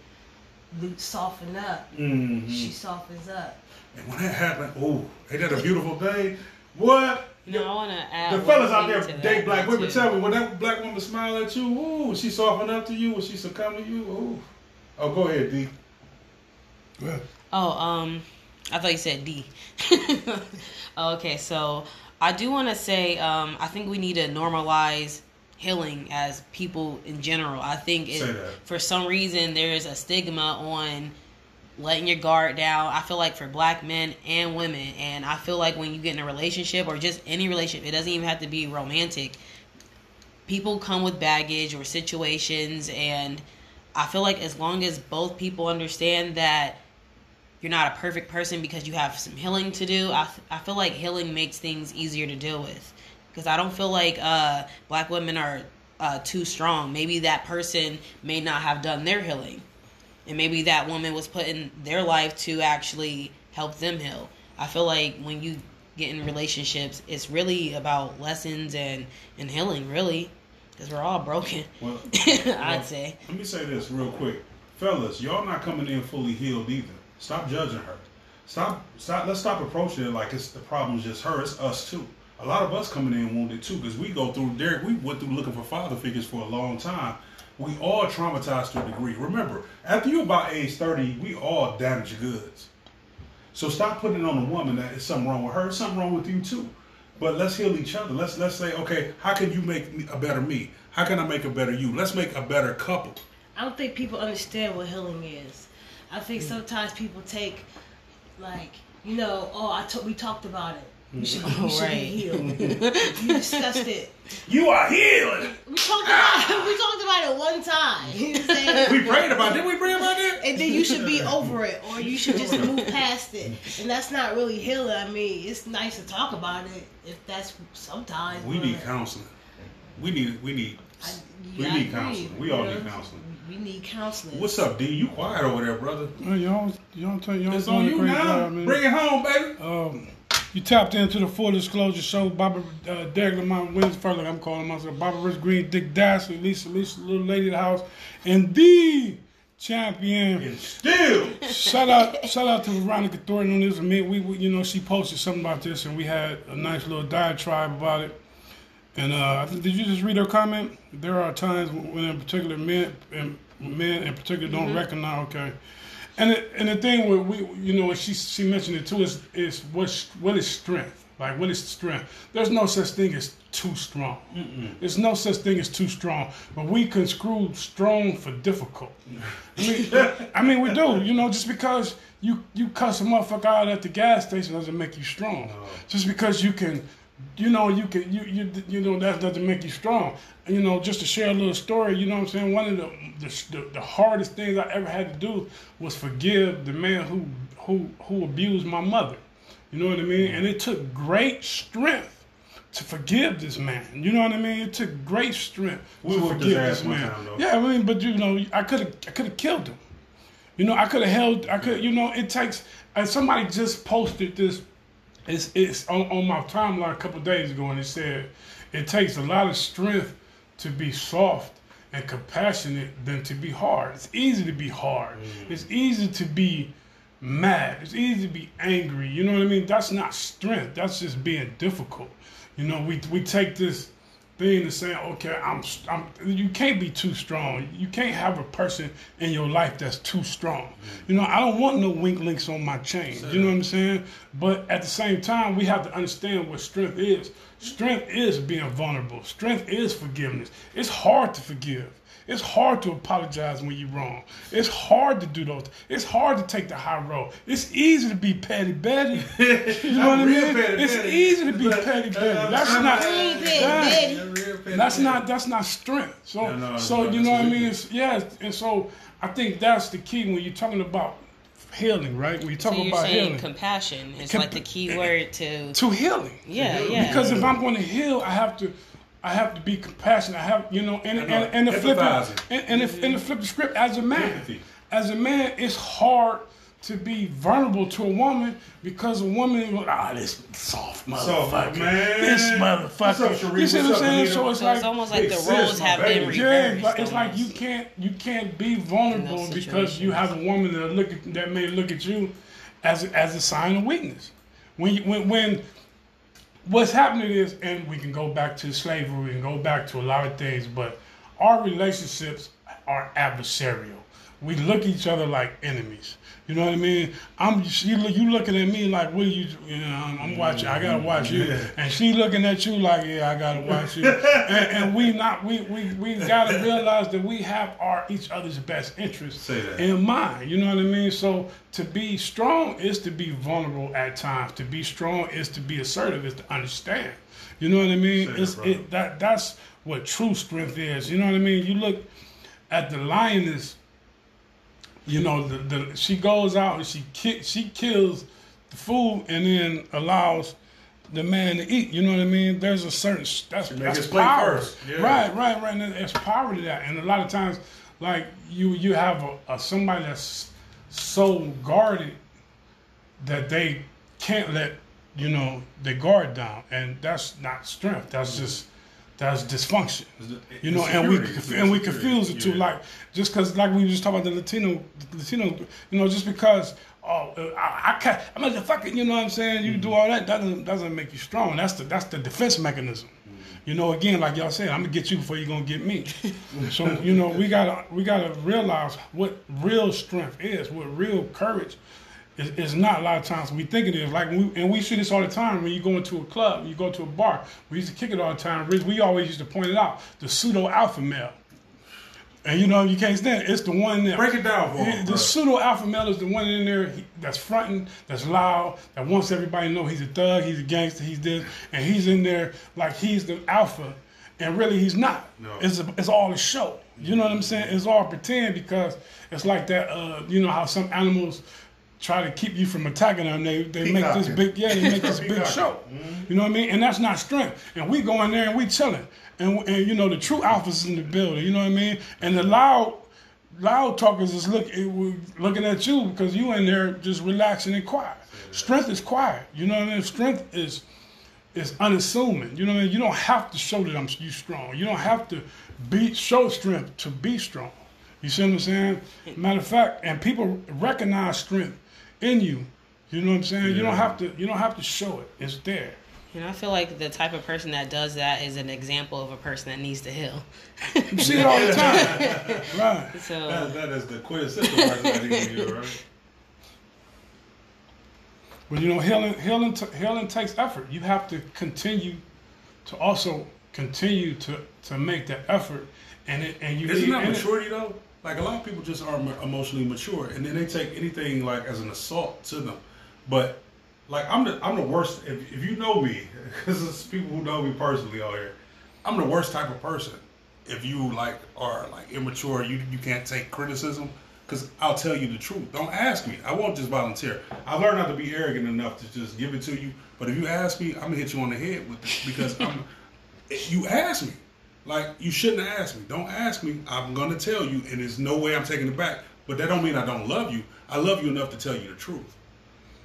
lo- soften up, Mm-hmm. she softens up. And when that happened, oh, ain't that a beautiful thing? What? You know, I want to add The fellas out there date black women. too. Tell me when that black woman smile at you, ooh, she soften up to you, when she succumb to you, ooh. Oh, go ahead, D. Good. Oh, um, I thought you said D. okay, so I do want to say, um, I think we need to normalize healing as people in general. I think it, for some reason there is a stigma on letting your guard down. I feel like for black men and women, and I feel like when you get in a relationship or just any relationship, it doesn't even have to be romantic. People come with baggage or situations, and I feel like as long as both people understand that you're not a perfect person because you have some healing to do, I, I feel like healing makes things easier to deal with. Because I don't feel like uh, black women are uh, too strong. Maybe that person may not have done their healing. And maybe that woman was put in their life to actually help them heal. I feel like when you get in relationships, it's really about lessons and, and healing, really. Because we're all broken, Well, I'd well, say. Let me say this real quick, fellas. Y'all not coming in fully healed either. Stop judging her. Stop. Stop. Let's stop approaching it like it's the problem's just her. It's us too. A lot of us coming in wounded too, because we go through. Derek, we went through looking for father figures for a long time. We all traumatized to a degree. Remember, after you about age thirty, we all damaged goods. So stop putting it on the woman that it's something wrong with her. It's something wrong with you too. But let's heal each other. Let's let's say, okay, how can you make me a better me? How can I make a better you? Let's make a better couple. I don't think people understand what healing is. I think Mm. sometimes people take, like, you know, oh, I t- we talked about it. You should, be, you should Right. be healed. you discussed it. You are healed. We talked about it. We talked about it one time. You know what I'm saying? We prayed about it. Didn't we pray about that? and then you should be over it, or you should just move past it. And that's not really healing. I mean, it's nice to talk about it if that's sometimes. We but need counseling. We need we need I- we yeah, I need counseling. We all need counseling. We need counseling. What's up, D? You quiet over there, brother? Well, y'all, y'all, tell, y'all It's doing on a you now. job, man. Bring it home, baby. Um, you tapped into the full disclosure show. Bobby uh, Derek Lamont Winsford, like I'm calling myself. Bobby Rich Green, Dick Dastard, Lisa, Lisa, little lady of the house, and the champion. And still, shout out, shout out to Veronica Thornton on this. I mean, we, we, you know, she posted something about this, and we had a nice little diatribe about it. And uh, I think- did you just read her comment? There are times when, in particular, men and men in particular don't recognize. Okay, and it, and the thing where we, you know, she she mentioned it too is is what what is strength? Like what is strength? There's no such thing as too strong. There's no such thing as too strong. But we construe strong for difficult. I mean, I mean, we do. You know, just because you you cuss a motherfucker out at the gas station doesn't make you strong. Just because you can, you know, you can you you you know that doesn't make you strong. You know, just to share a little story. You know what I'm saying? One of the the, the, hardest things I ever had to do was forgive the man who who who abused my mother. You know what I mean? And it took great strength to forgive this man. You know what I mean? It took great strength We to forgive this man. time. Yeah, I mean, but you know, I could have I could have killed him. You know, I could have held. I could. You know, it takes. And somebody just posted this. It's it's on, on my timeline a couple days ago, and it said it takes a lot of strength to be soft and compassionate than to be hard. It's easy to be hard. Mm. It's easy to be mad. It's easy to be angry. You know what I mean? That's not strength. That's just being difficult. You know, we we take this thing to saying, okay, I'm, I'm. You can't be too strong. You can't have a person in your life that's too strong. You know, I don't want no wink links on my chain. You know what I'm saying? But at the same time, we have to understand what strength is. Strength is being vulnerable. Strength is forgiveness. It's hard to forgive. It's hard to apologize when you're wrong. It's hard to do those. It's hard to take the high road. It's easy to be petty Betty. You know what I mean? petty It's Betty. easy to be But, petty uh, Betty. That's I'm not. not- Petty that- Betty. that's not that's not strength. So Yeah, no, so no, you know what I mean? weakness. It's, yeah, and so I think that's the key when you're talking about healing, right? When you're So talking you're about saying healing, compassion is Com- like the key word to to healing. yeah yeah Because if I'm going to heal, I have to, I have to be compassionate. I have, you know, and I and, and the flip and, and, if, and the flip the script as a man, Empathy. as a man, it's hard to be vulnerable to a woman because a woman is like, ah, this soft Soft, motherfucker, man. this What's motherfucker. up, Sheree? you see what I'm saying? So it's so like it's almost like the roles have been baby. yeah, reversed. but it's like you can't you can't be vulnerable because you have a woman that look at, that may look at you as a, as a sign of weakness. When you, when when what's happening is, and we can go back to slavery, we can go back to a lot of things, but our relationships are adversarial. We look at each other like enemies. You know what I mean? I'm you, look- you looking at me like, what are you? You know, I'm, I'm watching. I gotta watch you, Yeah. and she looking at you like, yeah, I gotta watch you. and, and we not we we we gotta realize that we have our each other's best interests in mind. You know what I mean? So to be strong is to be vulnerable at times. To be strong is to be assertive. Is to understand. You know what I mean? Say that, it's brother. it that that's what true strength is. You know what I mean? You look at the lioness you know, the, the she goes out and she ki- she kills the food and then allows the man to eat. You know what I mean? There's a certain that's that's power. Yeah. Right, right, right. And there's power to that. And a lot of times, like you you have a, a somebody that's so guarded that they can't let you know the guard down, and that's not strength. That's just that's dysfunction. You know, and we and we confuse the two. Yeah. Like just because, like we were just talking about the Latino, the Latino. You know, just because oh uh, I, I can't, I'm a fucking. You know what I'm saying? You do all that doesn't doesn't make you strong. That's the that's the defense mechanism. You know, again, like y'all said, I'm gonna get you before you're gonna get me. so you know, we gotta we gotta realize what real strength is, what real courage is not a lot of times we think it is. Like we, and we see this all the time when you go into a club, you go to a bar. We used to kick it all the time. We- We always used to point it out: the pseudo alpha male. And you know you can't stand it. It's the one that Break it down for him, The bro. pseudo alpha male is the one in there that's fronting, that's loud, that wants everybody to know he's a thug, he's a gangster, he's this, and he's in there like he's the alpha, and really he's not. No. It's a, it's all a show. You know what I'm saying? It's all pretend because it's like that. Uh, you know how some animals try to keep you from attacking them. They they make this big yeah they make this big show. You know what I mean? And that's not strength. And we go in there and we chilling. And, and you know the true alphas in the building. You know what I mean? And the loud loud talkers is look looking at you because you in there just relaxing and quiet. Strength is quiet. You know what I mean? Strength is is unassuming. You know what I mean? You don't have to show that I'm you strong. You don't have to be show strength to be strong. You see what I'm saying? Matter of fact, and people recognize strength in you. You know what I'm saying? You don't have to you don't have to show it. It's there. And I feel like the type of person that does that is an example of a person that needs to heal. You see it all the time. right. So That, that is the quintessential person I need you, right? But you know, healing, healing, t- healing takes effort. You have to continue to also continue to to make that effort, and it, and you Isn't need- that and it- maturity though? Like a lot of people just are emo- emotionally mature, and then they take anything like as an assault to them. But like I'm the I'm the worst. If, if you know me, because it's people who know me personally out here, I'm the worst type of person. If you like are like immature, you you can't take criticism. Because I'll tell you the truth. Don't ask me. I won't just volunteer. I learned not to be arrogant enough to just give it to you. But if you ask me, I'm gonna hit you on the head with it because I'm. you ask me. Like you shouldn't ask me. Don't ask me. I'm gonna tell you, and there's no way I'm taking it back. But that don't mean I don't love you. I love you enough to tell you the truth.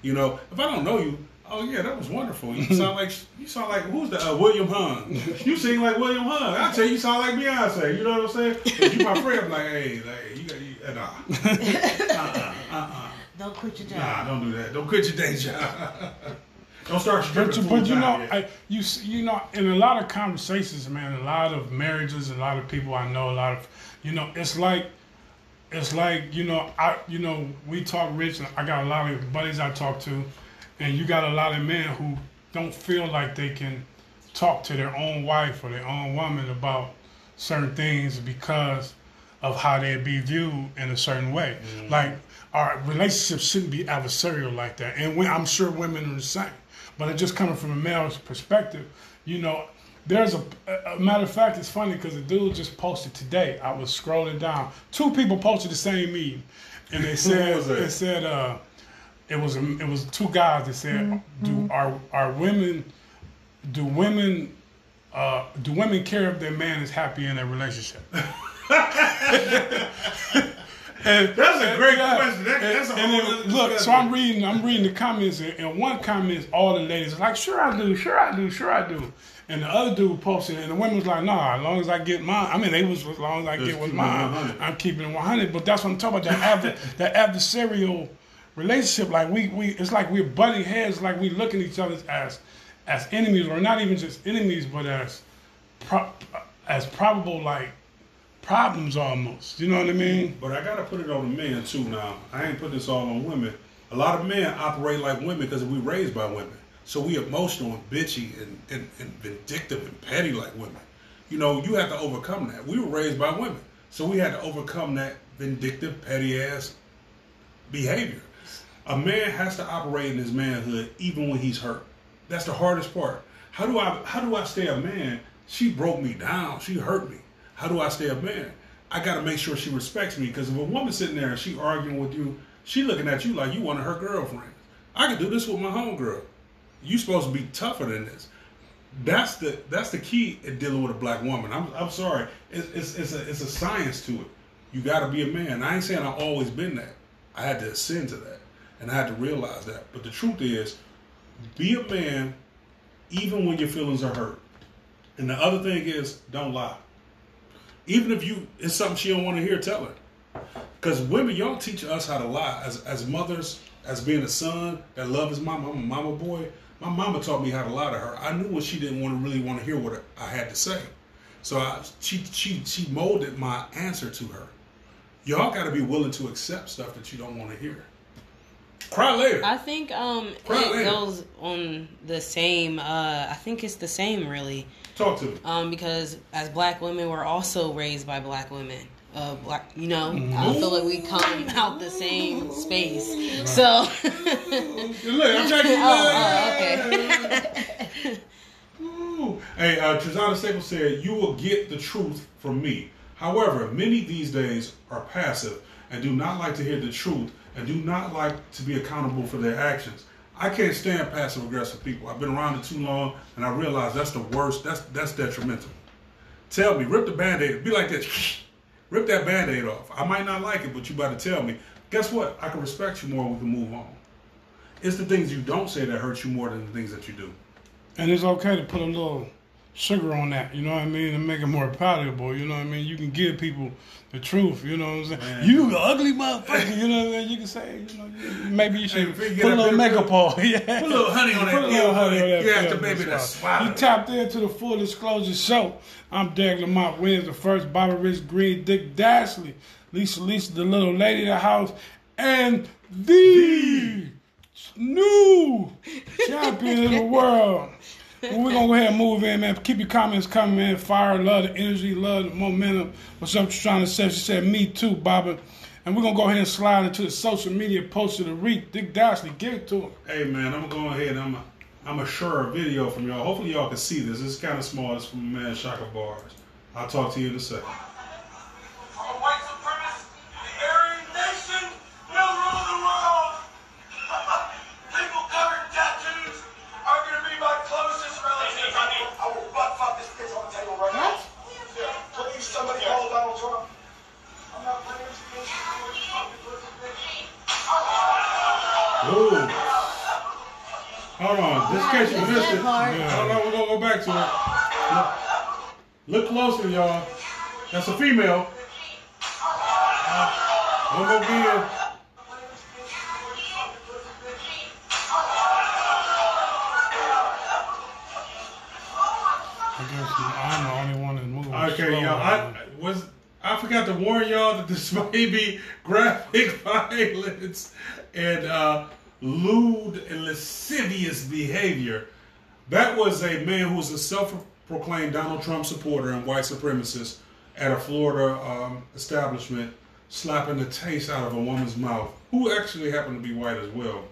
You know, if I don't know you, oh yeah, that was wonderful. You sound like you sound like who's the uh, William Hung? You sing like William Hung. I tell you, you sound like Beyonce. You know what I'm saying? But you my friend. I'm like, hey, like, you got you, uh, nah, uh, uh, uh, Don't quit your job. nah, don't do that. Don't quit your day job. Don't start But, stripping you- but you know. I, you you know, in a lot of conversations, man, a lot of marriages, a lot of people I know, a lot of, you know, it's like, it's like, you know, I, you know, we talk rich, and I got a lot of buddies I talk to, and you got a lot of men who don't feel like they can talk to their own wife or their own woman about certain things because of how they'd be viewed in a certain way. Mm-hmm. Like our relationship shouldn't be adversarial like that, and we, I'm sure women are the same. But it just coming from a male's perspective, you know. There's a, a matter of fact. It's funny because the dude just posted today. I was scrolling down. Two people posted the same meme, and they said was that? it said uh, it was a, it was two guys that said, "Do are are women do women uh, do women care if their man is happy in their relationship?" And- That's a great yeah, question. That- and- that's a and then, look. So. I'm reading. I'm reading the comments, and, and one comment is all the ladies are like, "Sure I do, sure I do, sure I do," and the other dude posted, and the women was like, "Nah, as long as I get mine." I mean, they was as long as I Just get what's keep it mine, 100. I'm keeping it 100. But that's what I'm talking about. That adver- that adversarial relationship, like we we, it's like we're butting heads, like we look at each other as as enemies, or not even just enemies, but as pro- as probable like problems almost. You know what I mean? But I gotta put it on the men too now. I ain't putting this all on women. A lot of men operate like women because we raised by women. So we emotional and bitchy and, and, and vindictive and petty like women. You know, you have to overcome that. We were raised by women. So we had to overcome that vindictive, petty ass behavior. A man has to operate in his manhood even when he's hurt. That's the hardest part. How do I how do I stay a man? She broke me down. She hurt me. How do I stay a man? I got to make sure she respects me because if a woman's sitting there and she arguing with you, she looking at you like you one of her girlfriends. I can do this with my homegirl. You supposed to be tougher than this. That's the that's the key in dealing with a black woman. I'm I'm sorry. It's it's, it's a it's a science to it. You got to be a man. I ain't saying I've always been that. I had to ascend to that, and I had to realize that. But the truth is, be a man, even when your feelings are hurt. And the other thing is, don't lie. Even if you it's something she don't want to hear, tell her. Because women, y'all teach us how to lie. As as mothers, as being a son that love his mama, I'm a mama boy. My mama taught me how to lie to her. I knew when she didn't want to really want to hear what I had to say. So I, she she she molded my answer to her. Y'all got to be willing to accept stuff that you don't want to hear. Cry later. I think um Right, it later. goes on the same. Uh, I think it's the same really. Talk to me. Um, because as black women, we're also raised by black women. Uh, black, you know, I feel like we come out the same space. So, Look, I'm trying to oh, oh, okay. Hey, uh, Trizana Staples said, You will get the truth from me. However, many these days are passive and do not like to hear the truth and do not like to be accountable for their actions. I can't stand passive aggressive people. I've been around it too long and I realize that's the worst. That's that's detrimental. Tell me, rip the band-aid. Be like this. Rip that band-aid off. I might not like it, but you better tell me. Guess what? I can respect you more. We can move on. It's the things you don't say that hurt you more than the things that you do. And it's okay to put a little sugar on that, you know what I mean, and make it more palatable, you know what I mean? You can give people the truth, you know what I'm saying? Man. You ugly motherfucker, you know what I mean? You can say, you know, maybe you should put a little makeup on, yeah. Put a little honey on that Put a little honey on that You pill, the baby to that's swallow You tapped into the Full Disclosure Show. I'm Derek Lamont Williams, the first Bobby Rich Green, Dick Dashley, Lisa Lisa, the little lady of the house, and the new champion of the world. Well, we're gonna go ahead and move in, man. Keep your comments coming, man. Fire, love the energy, love the momentum. What's up, you trying to say? She said, me too, Bobby. And we're gonna go ahead and slide into the social media post of the week. Dick Dashley, give it to him. Hey man, I'm gonna go ahead. and I'm a, I'm a share a video from y'all. Hopefully y'all can see this. It's kind of small. It's from man Shaka Bars. I'll talk to you in a second. Hold on. Just in case you missed it. part. Hold on. We're gonna go back to it. Look, look closer, y'all. That's a female. One more again. I guess I'm the only one that's moving. Okay, y'all. I was I forgot to warn y'all that this may be graphic violence and uh, lewd and lascivious behavior. That was a man who was a self-proclaimed Donald Trump supporter and white supremacist at a Florida um, establishment, slapping the taste out of a woman's mouth, who actually happened to be white as well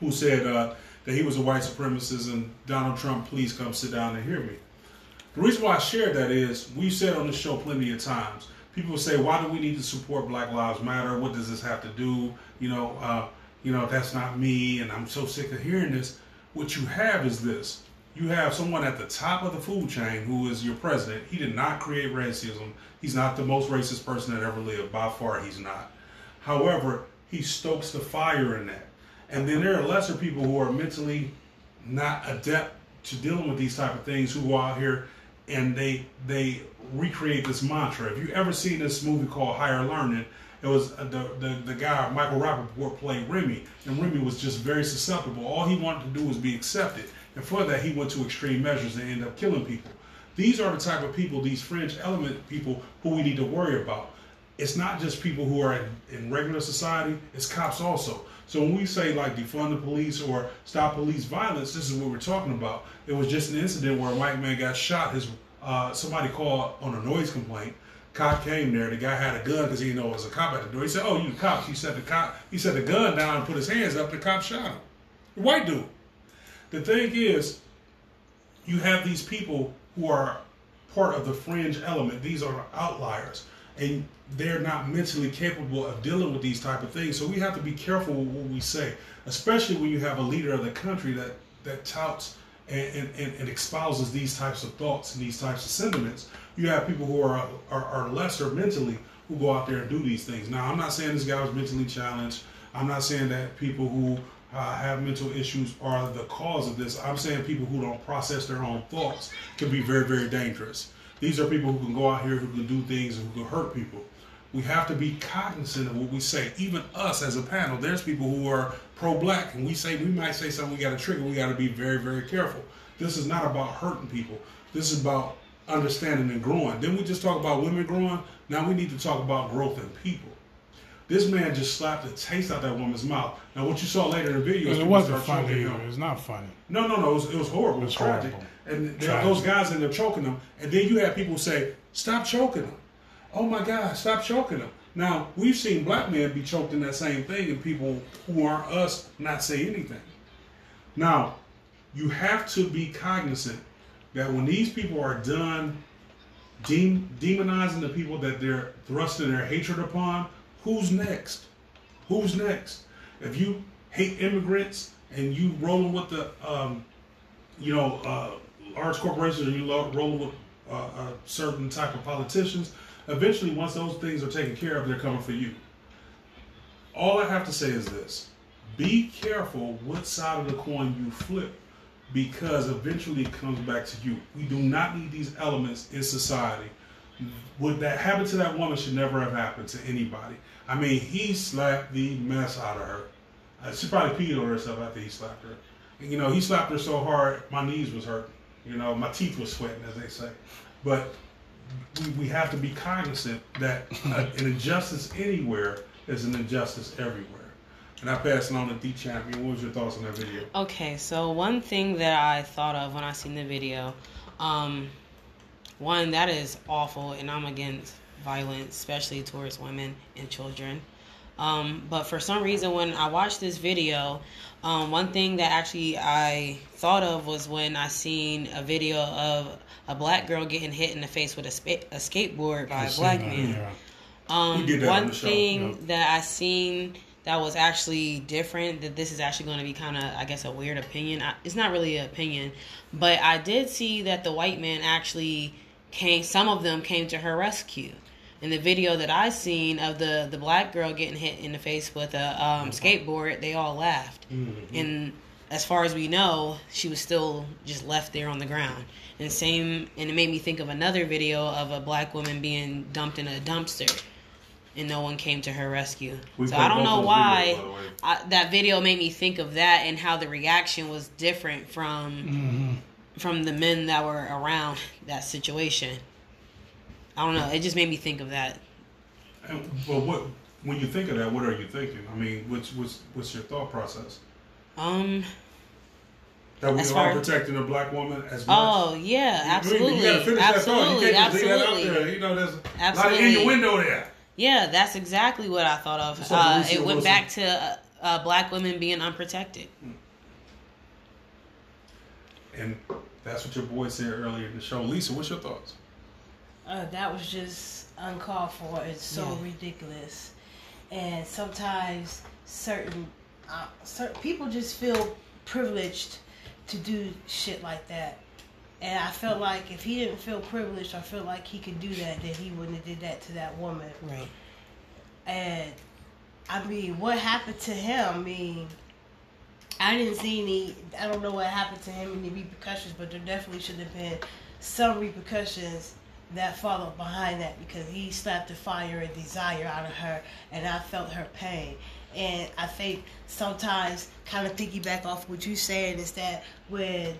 who said uh, that he was a white supremacist and Donald Trump, please come sit down and hear me. The reason why I shared that is we've said on the show plenty of times. People say, "Why do we need to support Black Lives Matter? What does this have to do?" You know, uh, you know that's not me, and I'm so sick of hearing this. What you have is this: you have someone at the top of the food chain who is your president. He did not create racism. He's not the most racist person that ever lived. By far, he's not. However, he stokes the fire in that. And then there are lesser people who are mentally not adept to dealing with these type of things who go out here and they they recreate this mantra. If you ever seen this movie called Higher Learning, it was uh, the, the the guy Michael Rapaport played Remy, and Remy was just very susceptible. All he wanted to do was be accepted, and for that he went to extreme measures and ended up killing people. These are the type of people, these fringe element people, who we need to worry about. It's not just people who are in, in regular society; it's cops also. So when we say like defund the police or stop police violence, this is what we're talking about. It was just an incident where a white man got shot. His uh, somebody called on a noise complaint. Cop came there. The guy had a gun because he didn't know it was a cop at the door. He said, "Oh, you the cops?" He said the cop. He set the gun down and put his hands up. The cop shot him. White dude. The thing is, you have these people who are part of the fringe element. These are outliers. and they're not mentally capable of dealing with these type of things. So we have to be careful with what we say, especially when you have a leader of the country that that touts and, and, and espouses these types of thoughts and these types of sentiments. You have people who are, are are lesser mentally who go out there and do these things. Now, I'm not saying this guy was mentally challenged. I'm not saying that people who uh, have mental issues are the cause of this. I'm saying people who don't process their own thoughts can be very, very dangerous. These are people who can go out here who can do things and who can hurt people. We have to be cognizant of what we say. Even us as a panel, there's people who are pro-black, and we say we might say something we got to trigger. We got to be very, very careful. This is not about hurting people. This is about understanding and growing. Then we just talk about women growing. Now we need to talk about growth in people. This man just slapped the taste out that woman's mouth. Now, what you saw later in the video, is It wasn't funny him. It's not funny. No, no, no. It was, it was horrible. It was tragic. horrible. And there- Tragic. those guys end up choking them. And then you have people say, "Stop choking them." Oh my God, stop choking them. Now we've seen black men be choked in that same thing, and people who aren't us not say anything. Now, you have to be cognizant that when these people are done dem- demonizing the people that they're thrusting their hatred upon, who's next? Who's next? If you hate immigrants and you rolling with the, um, you know, uh, large corporations, and you rolling with uh, a certain type of politicians, eventually, once those things are taken care of, they're coming for you. All I have to say is this: be careful what side of the coin you flip, because eventually it comes back to you. We do not need these elements in society. What that happened to that woman should never have happened to anybody. I mean, he slapped the mess out of her. Uh, she probably peed on herself after he slapped her. And, you know, he slapped her so hard, my knees was hurting. You know, my teeth was sweating, as they say. But we, we have to be cognizant that uh, an injustice anywhere is an injustice everywhere. And I pass it on to D Champion. What was your thoughts on that video? Okay, so one thing that I thought of when I seen the video, um, one that is awful, and I'm against violence, especially towards women and children. Um, but for some reason, when I watched this video, um, one thing that actually I thought of was when I seen a video of a black girl getting hit in the face with a, spa- a skateboard by a black man. Um, We did that on one thing that I seen that was actually different. That this is actually going to be kind of, I guess, a weird opinion. I, it's not really an opinion, but I did see that the white man actually came. Some of them came to her rescue. In the video that I seen of the the black girl getting hit in the face with a um, skateboard, they all laughed. And as far as we know, she was still just left there on the ground. And same, and it made me think of another video of a black woman being dumped in a dumpster, and no one came to her rescue. We so I don't know why videos, by the way. I, that video made me think of that and how the reaction was different from Mm-hmm. from the men that were around that situation. I don't know. It just made me think of that. And, but what when you think of that, what are you thinking? I mean, what's what's what's your thought process? Um. That we are far- protecting a black woman as much. Oh yeah, You- absolutely, You, gotta finish that thought. You absolutely, can't just leave that out absolutely. there. You know, there's a lot of Absolutely. innuendo there. Yeah, that's exactly what I thought of. Uh, it went Wilson? back to uh, uh, black women being unprotected. And that's what your boy said earlier in the show. Lisa, what's your thoughts? Uh, that was just uncalled for. It's so Yeah. ridiculous, and sometimes certain uh, certain people just feel privileged to do shit like that. And I felt like if he didn't feel privileged, I feel like he could do that, then he wouldn't have did that to that woman. Right. And I mean, what happened to him? I mean, I didn't see any. I don't know what happened to him, any repercussions, but there definitely should have been some repercussions that followed behind that because he slapped the fire and desire out of her, and I felt her pain. And I think sometimes, kind of piggyback off what you said, is that when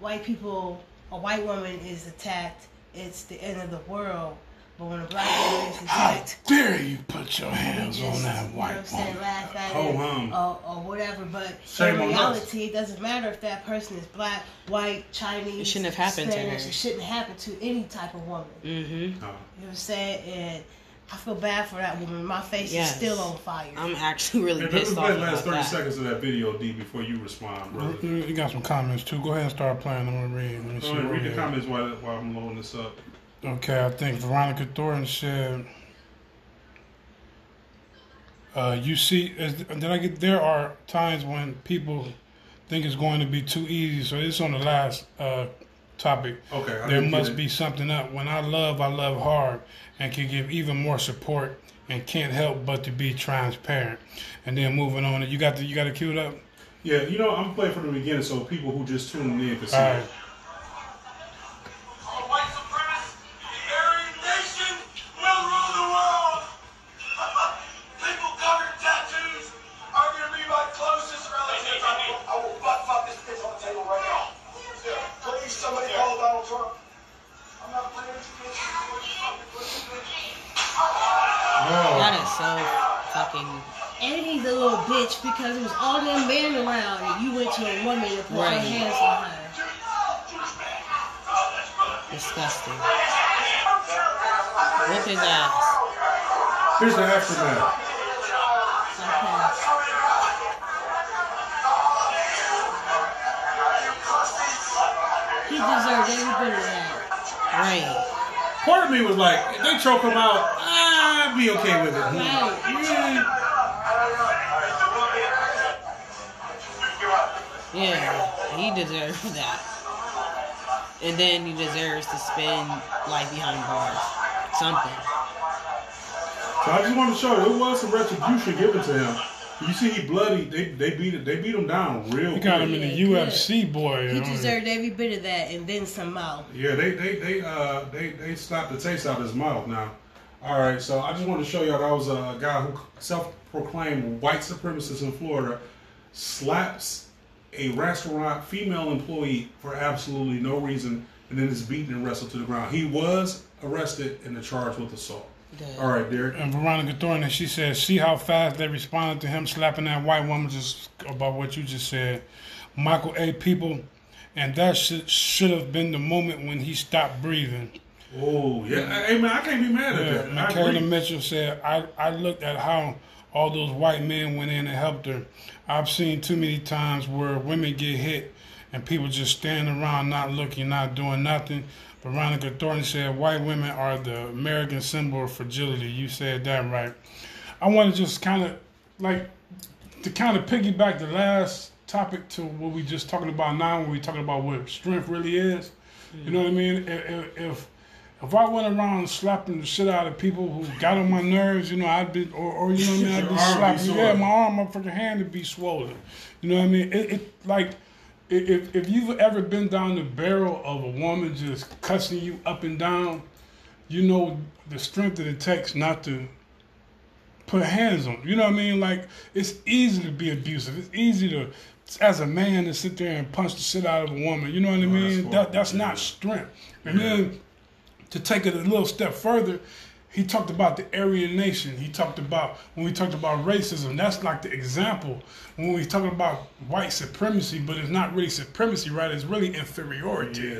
white people, a white woman is attacked, it's the end of the world. But when a black woman is How attacked, dare you put your hands just, on that you know what white saying, woman? laugh at Ho it or, or whatever. But Shame in reality, it doesn't matter if that person is black, white, Chinese. It shouldn't have happened to Spanish. her. It shouldn't happen to any type of woman. Mm-hmm. Uh, You know what I'm saying? And I feel bad for that woman. My face Yes. is still on fire. I'm actually really hey, let me pissed play the last 30 that. seconds of that video, D, before you respond, brother. You you got some comments too. Go ahead and start playing. I'm gonna read. Let me see Go ahead, read the have. comments while, while I'm loading this up. Okay, I think Veronica Thornton said. Uh, you see, is, did I get? There are times when people think it's going to be too easy. So it's on the last uh, topic. Okay, I there must be something up. When I love, I love hard, and can give even more support, and can't help but to be transparent. And then moving on, you got the you got it queued up. Yeah, you know, I'm playing from the beginning so people who just tuned in can see All right. Here's the aftermath. He deserved every bit of that. Right. Part of me was like, if they choke him out, I'd be okay with it. Right. Yeah, he deserves that. And then he deserves to spend life behind bars. Something. So I just want to show you, there was some retribution given to him. You see, he bloody. They they beat it. They beat him down real. He got quick. him in the Yeah, good. UFC, boy. He know. deserved every bit of that and then some more. Yeah, they they they uh they they slapped the taste out of his mouth now. All right, so I just want to show y'all that was a guy who self-proclaimed white supremacist in Florida slaps a restaurant female employee for absolutely no reason, and then is beaten and wrestled to the ground. He was arrested and charged with assault. Good. All right, Derek. And Veronica Thornton, and she says, see how fast they responded to him slapping that white woman just about what you just said. Michael A. People, and that should, should have been the moment when he stopped breathing. Oh yeah, hey man, I can't be mad at Yeah, that. I Michaela agree. Mitchell said, I, I looked at how all those white men went in and helped her. I've seen too many times where women get hit and people just stand around not looking, not doing nothing. Veronica Thornton said, white women are the American symbol of fragility. You said that right. I want to just kind of, like, to kind of piggyback the last topic to what we just talking about now when we talking about what strength really is. You know what I mm. mean? If, if, I went around slapping the shit out of people who got on my nerves, you know, I'd be, or, or you know what I mean, I'd be arm be slapping, yeah, my arm, my fucking hand would be swollen. You know what I mean? It, it like, if if you've ever been down the barrel of a woman just cussing you up and down, you know the strength that it takes not to put hands on. You know what I mean? Like it's easy to be abusive. It's easy to, as a man, to sit there and punch the shit out of a woman. You know what I Oh, mean? that's that that's not strength. And then to take it a little step further, he talked about the Aryan nation. He talked about when we talked about racism. That's like the example when we talking about white supremacy, but it's not really supremacy, right? It's really inferiority. Yeah.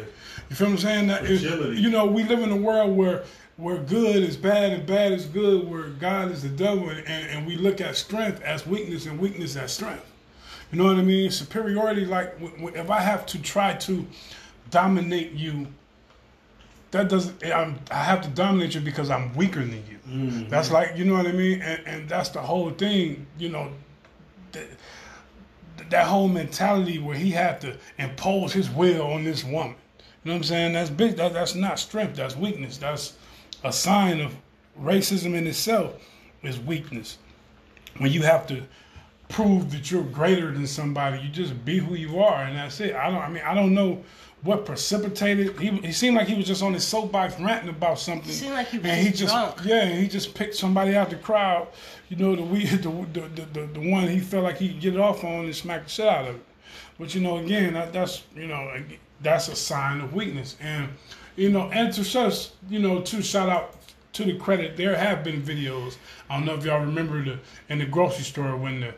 You feel what I'm saying? That is- you know, we live in a world where where good is bad and bad is good, where God is the devil, and, and we look at strength as weakness and weakness as strength. You know what I mean? Superiority, like if I have to try to dominate you, that doesn't. I'm, I have to dominate you because I'm weaker than you. Mm-hmm. That's like you know what I mean, and, and that's the whole thing. You know, that, that whole mentality where he had to impose his will on this woman. You know what I'm saying? That's big. That, that's not strength. That's weakness. That's a sign of racism in itself is weakness. When you have to prove that you're greater than somebody, you just be who you are, and that's it. I don't. I mean, I don't know what precipitated. He, he seemed like he was just on his soapbox ranting about something. Seemed like he was and he just drunk. yeah, and he just picked somebody out the crowd. You know, the we the the, the, the, the one he felt like he could get it off on and smack the shit out of it. But you know, again, that, that's you know, that's a sign of weakness. And you know, and to just you know, to shout out to the credit, there have been videos. I don't know if y'all remember the in the grocery store when the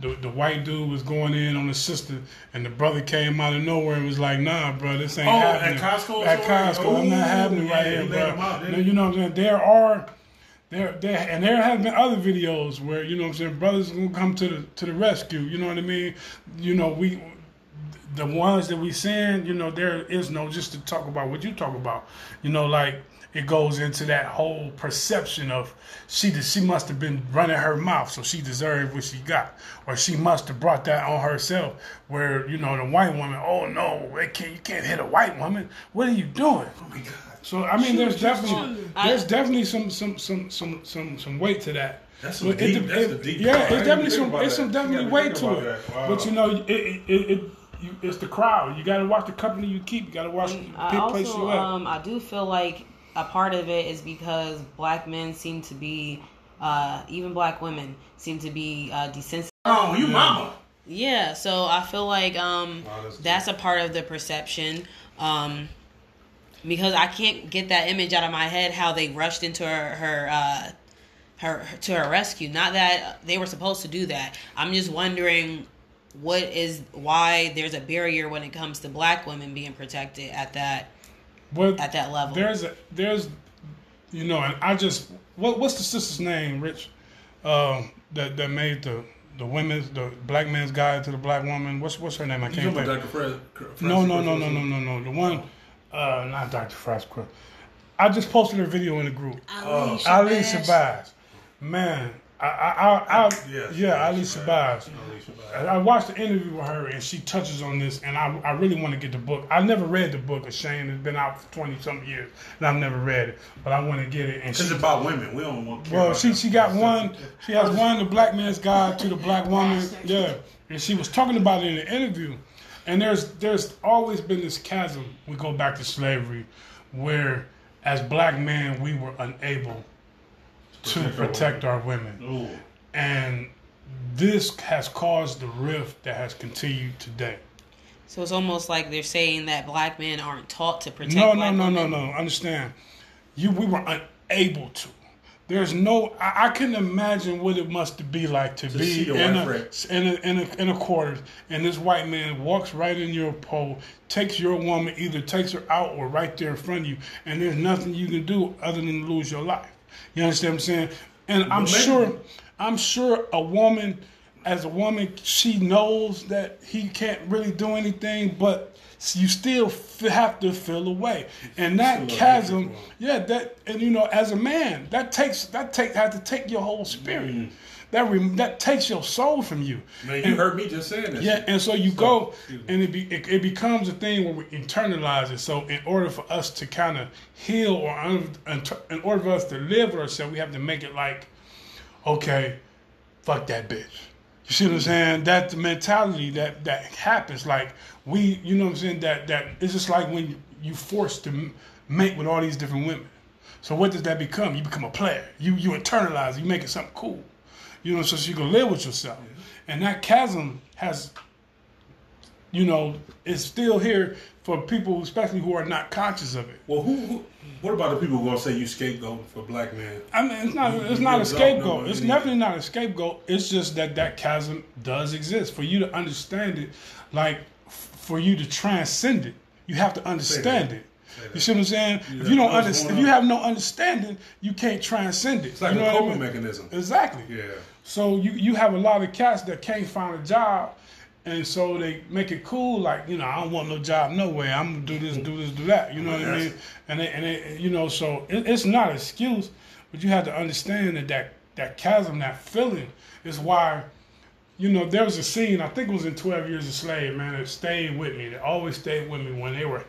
the, the white dude was going in on the sister, and the brother came out of nowhere and was like, "Nah, bro, this ain't Oh, at happening." Costco At? Costco, I'm not happening right here, bro. out, didn't No, he? you know what I'm saying? There are there, there, and there have been other videos where you know what I'm saying brothers gonna come to the to the rescue. You know what I mean? You know we the ones that we send, you know, there is no just to talk about what you talk about. You know, like it goes into that whole perception of she she must have been running her mouth, so she deserved what she got, or she must have brought that on herself. Where you know the white woman, oh no, it can't, you can't hit a white woman. What are you doing? Oh my God. So I mean, there's definitely there's definitely some some some some some some weight to that. That's some But deep- it- that's it- deep Yeah, part. It's definitely some about it's some definitely weight gotta it. Wow. But you know, it it, it, it you, it's the crowd. You got to watch the company you keep. You got to watch the I place also, you at. um, I do feel like a part of it is because black men seem to be, uh, even black women seem to be uh, desensitized. Oh, you mama. Yeah, so I feel like um, Wow, that's that's a part of the perception. Um, because I can't get that image out of my head how they rushed into her her uh, her to her rescue. Not that they were supposed to do that. I'm just wondering what is why there's a barrier when it comes to black women being protected at that But at that level. there's a, there's you know, and I just what what's the sister's name, Rich? Uh, that that made the the women's the black man's guide to the black woman. What's what's her name? I can't talking think. about Dr. Fred? Fred No, no, no, no, no, no, no. The one, uh, not Dr. Frasquez. I just posted her video in the group. Ali Shabazz. Ali Shabazz. Man, I, I, I, I Yes, yeah, Ali Alicia Shabazz. Alicia I I watched the interview with her, and she touches on this, and I, I really want to get the book. I never read the book of Shane. It's been out for twenty something years, and I've never read it, but I want to get it. And Because it's about women. We don't want well, she she got one. She has one. The black man's guide to the black woman. Yeah, and she was talking about it in the interview. And there's there's always been this chasm. We go back to slavery, where as black men we were unable to Protect our protect our women, Ooh. and this has caused the rift that has continued today. so it's almost like they're saying that black men aren't taught to protect No, no, black no, no, women. no. Understand? You, we were unable to. There's no. I, I can imagine what it must be like to, be in a, in a in a in a quarters, and this white man walks right in your pole, takes your woman, either takes her out or right there in front of you, and there's nothing you can do other than lose your life. You understand what I'm saying? And I'm sure, I'm sure a woman, as a woman, she knows that he can't really do anything, but you still f- have to feel away. And that chasm, yeah, that and you know, as a man, that takes that take has to take your whole spirit. Mm. That re, that takes your soul from you. Man, you And- heard me just saying that. yeah, and so you go, and it, be, it it becomes a thing where we internalize it. So in order for us to kind of heal, or un, in order for us to live with ourselves, we have to make it like, okay, fuck that bitch. You see what I'm saying? That the mentality that that happens, like we, you know what I'm saying? That that it's just like when you forced to m- mate with all these different women. So what does that become? You become a player. You you internalize. You make it something cool. You know, so you can live with yourself. And that chasm has, you know, is still here for people, especially who are not conscious of it. Well, who, who? What about the people who gonna say you scapegoat for black men? I mean, it's not. You- It's you not a scapegoat. It's definitely not a scapegoat. It's just that that chasm does exist. For you to understand it, like for you to transcend it, you have to understand it. You see what I'm saying? You if you don't understand, if you have no understanding, you can't transcend it. It's like you a know I coping mean? mechanism. Exactly. Yeah. So you you have a lot of cats that can't find a job, and so they make it cool. Like you know, I don't want no job no way. I'm gonna do this, do this, do that. You know what I mean? And they, and they, you know, so it, it's not an excuse, but you have to understand that that that chasm, that feeling, is why. You know, there was a scene. I think it was in Twelve Years a Slave. Man, it stayed with me. It always stayed with me when they were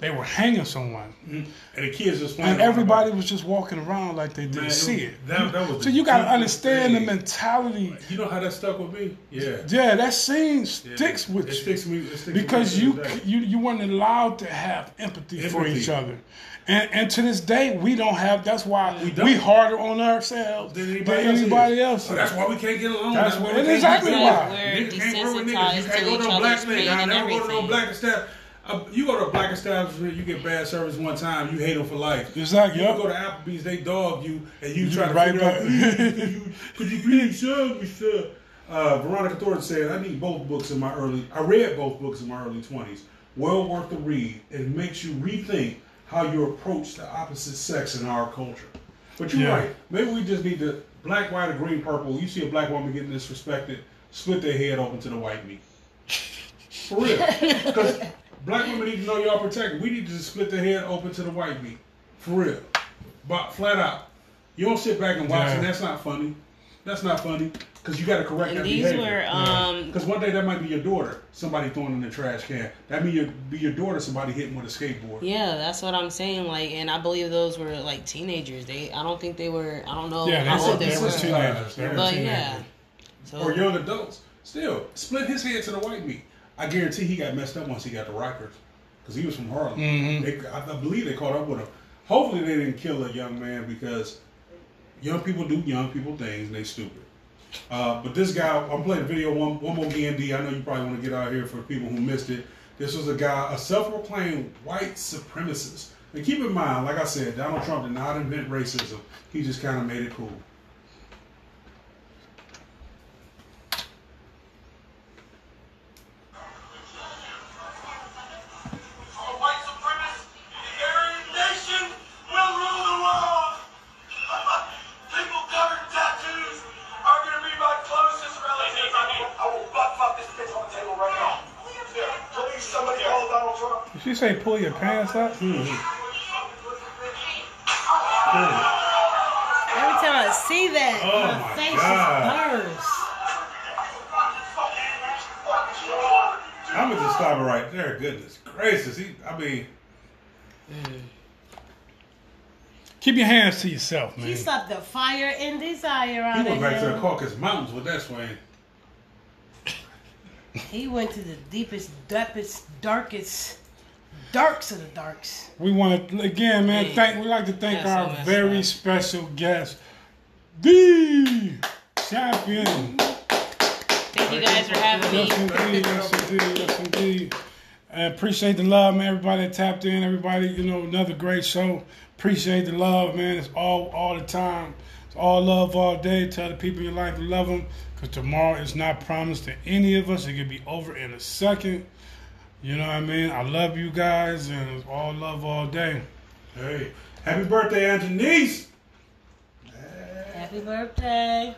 they were hanging someone, mm-hmm. And the kids just and everybody was just walking around like they didn't Man, see it- it. that- that was so you got to deepest understand the thing. mentality You know how that stuck with me? Yeah. yeah, that scene Yeah. sticks with it you Sticks me, it sticks because with you me to this you you weren't allowed to have empathy, for each other, and and to this day we don't have. That's why We we, harder on ourselves Than than anybody, anybody, else. else. So oh, that's why we can't get along. That's why what- we can't exactly why. We're Niggas can't work with niggas. You desensitized can't to go to a each black other's pain I and never go to no everything. black establishment. Uh, you go to a black establishment, you get bad service one time, you hate them for life. Exactly, You yup. go to Applebee's, they dog you, and you, You try to right figure out, back. "Please, could you, could you please serve me, sir? Uh, Veronica Thornton said, I need both books in my early, I read both books in my early 20s. Well worth the read. It makes you rethink how you approach the opposite sex in our culture. But you're Yeah. right. Maybe we just need to, black, white, or green, purple, you see a black woman getting disrespected, split their head open to the white meat. For real. Because black women need to know y'all protected. We need to just split the head open to the white meat. For real. But flat out. You don't sit back and watch Yeah. and that's not funny. That's not funny. Because you got to correct And that these behavior. were um Because one day that might be your daughter, somebody throwing in the trash can. That mean your be your daughter, somebody hitting with a skateboard. yeah, that's what I'm saying. Like, and I believe those were like teenagers. They, I don't think they were. I don't know Yeah, how they were, old they they were were. teenagers. They were But teenagers. yeah, so Or young adults. Still, split his head to the white meat. I guarantee he got messed up once he got to Rikers. Because he was from Harlem. Mhm. They, I, I believe they caught up with him. Hopefully they didn't kill a young man because young people do young people things and they stupid. Uh, but this guy, I'm playing video one, one more D&D. I know you probably want to get out here for people who missed it. This was a guy, a self-proclaimed white supremacist. And keep in mind, like I said, Donald Trump did not invent racism. He just kind of made it cool. Pull your pants up? Every time I see that, Oh my, my face God. just burns. I'm gonna just stop it right there. Goodness gracious, he. I mean, Keep your hands to yourself, man. He stopped the fire and desire he went of back to the him. Caucasus Mountains with that swing. He went to the deepest, deepest, darkest, darks of the darks. We want to again, man. Hey, Thank. We like to thank that's so our messed very up. special guest, the champion. thank you guys for having me. Yes, indeed. Yes, indeed. Yes, indeed. I appreciate the love, man. Everybody that tapped in. Everybody, you know, another great show. Appreciate the love, man. It's all all the time. It's all love all day. Tell the people in your life you love them. Because tomorrow is not promised to any of us. It could be over in a second. You know what I mean? I love you guys, and it's all love all day. Hey, happy birthday, Aunt Denise. Happy birthday.